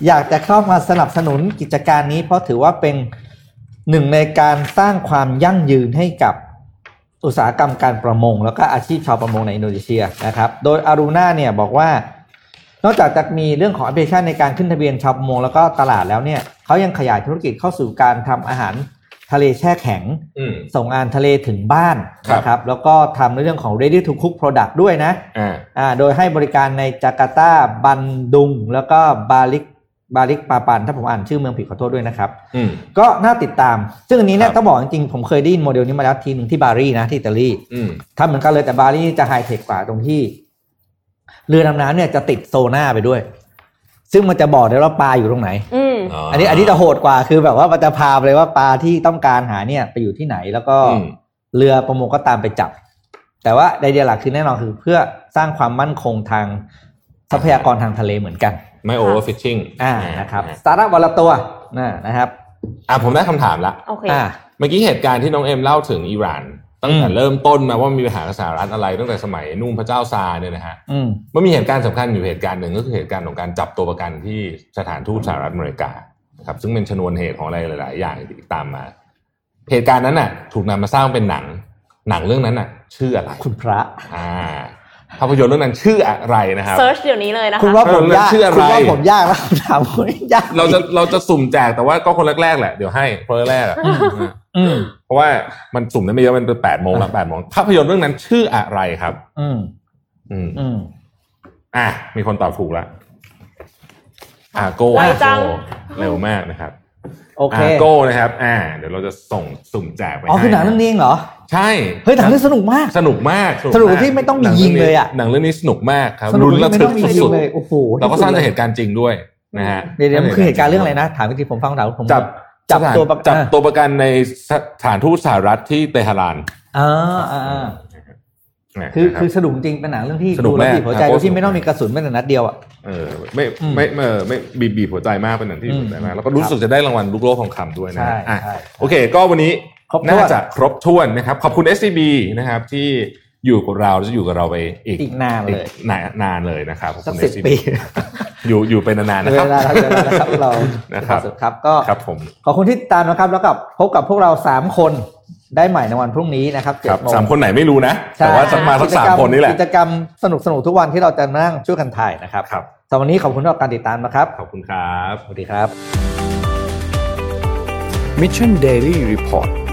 อยากจะเข้ามาสนับสนุนกิจการนี้ เพราะถือว่าเป็น หนึ่งในการสร้างความยั่งยืนให้กับอุตสาหกรรมการประมง แล้วก็อาชีพชาวประมงในอินโดนีเซียนะครับ โดยอารูน่าเนี่ยบอกว่านอกจากจะมีเรื่องของแอปพลิเคชันในการขึ้นทะเบียนชาวประมงแล้วก็ตลาดแล้วเนี่ยเขายังขยายธุรกิจเข้าสู่การทำอาหารทะเลแช่แข็งอืมส่งอาหารทะเลถึงบ้านครับนะครับ แล้วก็ทำในเรื่องของ ready to cook product ด้วยนะอ่าอ่าโดยให้บริการในจาการ์ตาบันดุง แล้วก็บาลิก บาลิกปาปันถ้าผมอ่านชื่อเมืองผิดขอโทษด้วยนะครับอืมก็น่าติดตาม ซึ่งอันนี้เนี่ยครับต้องบอกจริงๆผมเคยได้ยินโมเดลนี้มาแล้วทีหนึ่งที่บารีนะที่อิตาลีอืมทำเหมือนกันเลยแต่บารีจะไฮเทคกว่าตรงที่ เรือดำน้ำเนี่ยจะติดโซนาร์ไปด้วย ซึ่งมันจะบอกได้ว่าปลาอยู่ตรงไหนอืมอันนี้อันนี้จะโหดกว่าคือแบบว่ามันจะพาไปเลยว่าปลาที่ต้องการหาเนี่ย ไปอยู่ที่ไหนแล้วก็อืมเรือประมงก็ตามไปจับ แต่ว่าไอเดียหลักคือแน่นอนคือเพื่อสร้างความมั่นคงทางทรัพยากรทางทะเลเหมือนกัน ไม่ overfishing อ่านะครับสตาร์ทอัพวันละตัวนะนะครับอ่าผมได้คำถามละโอเคอ่าเมื่อกี้เหตุการณ์ที่น้องเอ็มเล่าถึงอิหร่าน ตั้งแต่อืมเริ่มต้นมาว่ามีปัญหากับสหรัฐอะไร ตั้งแต่สมัยนุ่มพระเจ้าชาห์เนี่ยนะฮะอืมมันมีเหตุการณ์สำคัญอยู่เหตุการณ์หนึ่งก็คือเหตุการณ์ของการจับตัวประกันที่สถานทูตสหรัฐอเมริกานะครับซึ่งเป็นชนวนเหตุของอะไรหลาย ๆ อย่างที่ตามมา เหตุการณ์นั้นน่ะ ถูกนำมาสร้างเป็นหนัง หนังเรื่องนั้นน่ะ ชื่ออะไรคุณพระ อ่า ภาพยนตร์เรื่องนั้นชื่ออะไรนะครับเซิร์ชเดี๋ยวนี้เลยนะคะคุณว่าผมยากเออชื่ออะไรคุณว่าผมยากแล้วคำถามคุณยากเราจะเราจะสุ่มแจกแต่ว่าก็คนแรกๆแหละเดี๋ยวให้คนแรกๆอะอืมเพราะว่ามันสุ่มได้ไม่เยอะมันเป็นแปดโมงแล้วแปดโมงภาพยนตร์เรื่องนั้นชื่ออะไรครับ อืมอืมอืมอะมีคนตอบถูกละอะโก้ไวจังเร็วมากนะครับโอเคโก้นะครับ อ่า เดี๋ยวเราจะส่งสุ่มแจกไปอ๋อคือหนังให้เรื่องนี้เองเหรอ ใช่เฮ้ยหนังเรื่องสนุกมาก สนุกมากสนุกมากที่ไม่ต้องมีหนัยิงเลยอะหนังเรื่องนี้สนุกมากครับสนุกลุ้นที่ระไม่ทึต้กองมียิสุงดเลยโอ้โหๆเราก็สร้างจากเหตุการณ์จริงด้วยนะฮะเดี๋ยวเดี๋ยวมันคือเหตุการณ์เรื่องอะไรนะ ถามพี่ทีผมฟังถามผมจับจับตัวประจับอ่าตัวประกันในสถานทูตสหรัฐที่เตหะรานอ่าอ่าอ่านะคือรับคือสนุกจริงเป็นหนังเรื่องที่สนุดูกแล้วมากบีบหัวใจครับโดยที่ไม่ต้องมีกระสุนแม้แต่นัดเดียวอะเออไม่อืมไม่ไม่เออไม่บีบบีบหัวใจมากเป็นหนังที่อืมหัวใจมากแล้วก็รู้สึกจะได้รางวัลลูกโลกทองคำด้วยนะใช่อะใช่โอเค ก็วันนี้ครบถ้ว นน่าจะครบถ้วนนะครับ ขอบคุณ SCB นะครับ ที่อยู่กับเราจะอยู่กับเราไปอีกอีกนานเลยอีกนานนานเลยนะครับขอบสักคุณสิบ SCB ปีอยู่อยู่ไปนานๆนะเวครับลาเราเวลานะครับเรานะครับสุดครับก็ครับผมขอบคุณที่ติดตามนะครับ แล้วกับพบกับพวกเราสามคนได้ใหม่ในวันพรุ่งนี้นะครับครับ7โมงสามคนไหนไม่รู้นะใช่แต่ว่าจะมาสักสามคนนี่แหละกิจกรรมสนุกสนุกๆทุกวันที่เราจะมานั่งช่วยกันถ่ายนะครับครับสำหรับวันนี้ขอบคุณสำหรับการติดตามนะครับ ขอบคุณครับสวัสดีครับ Mission Daily Report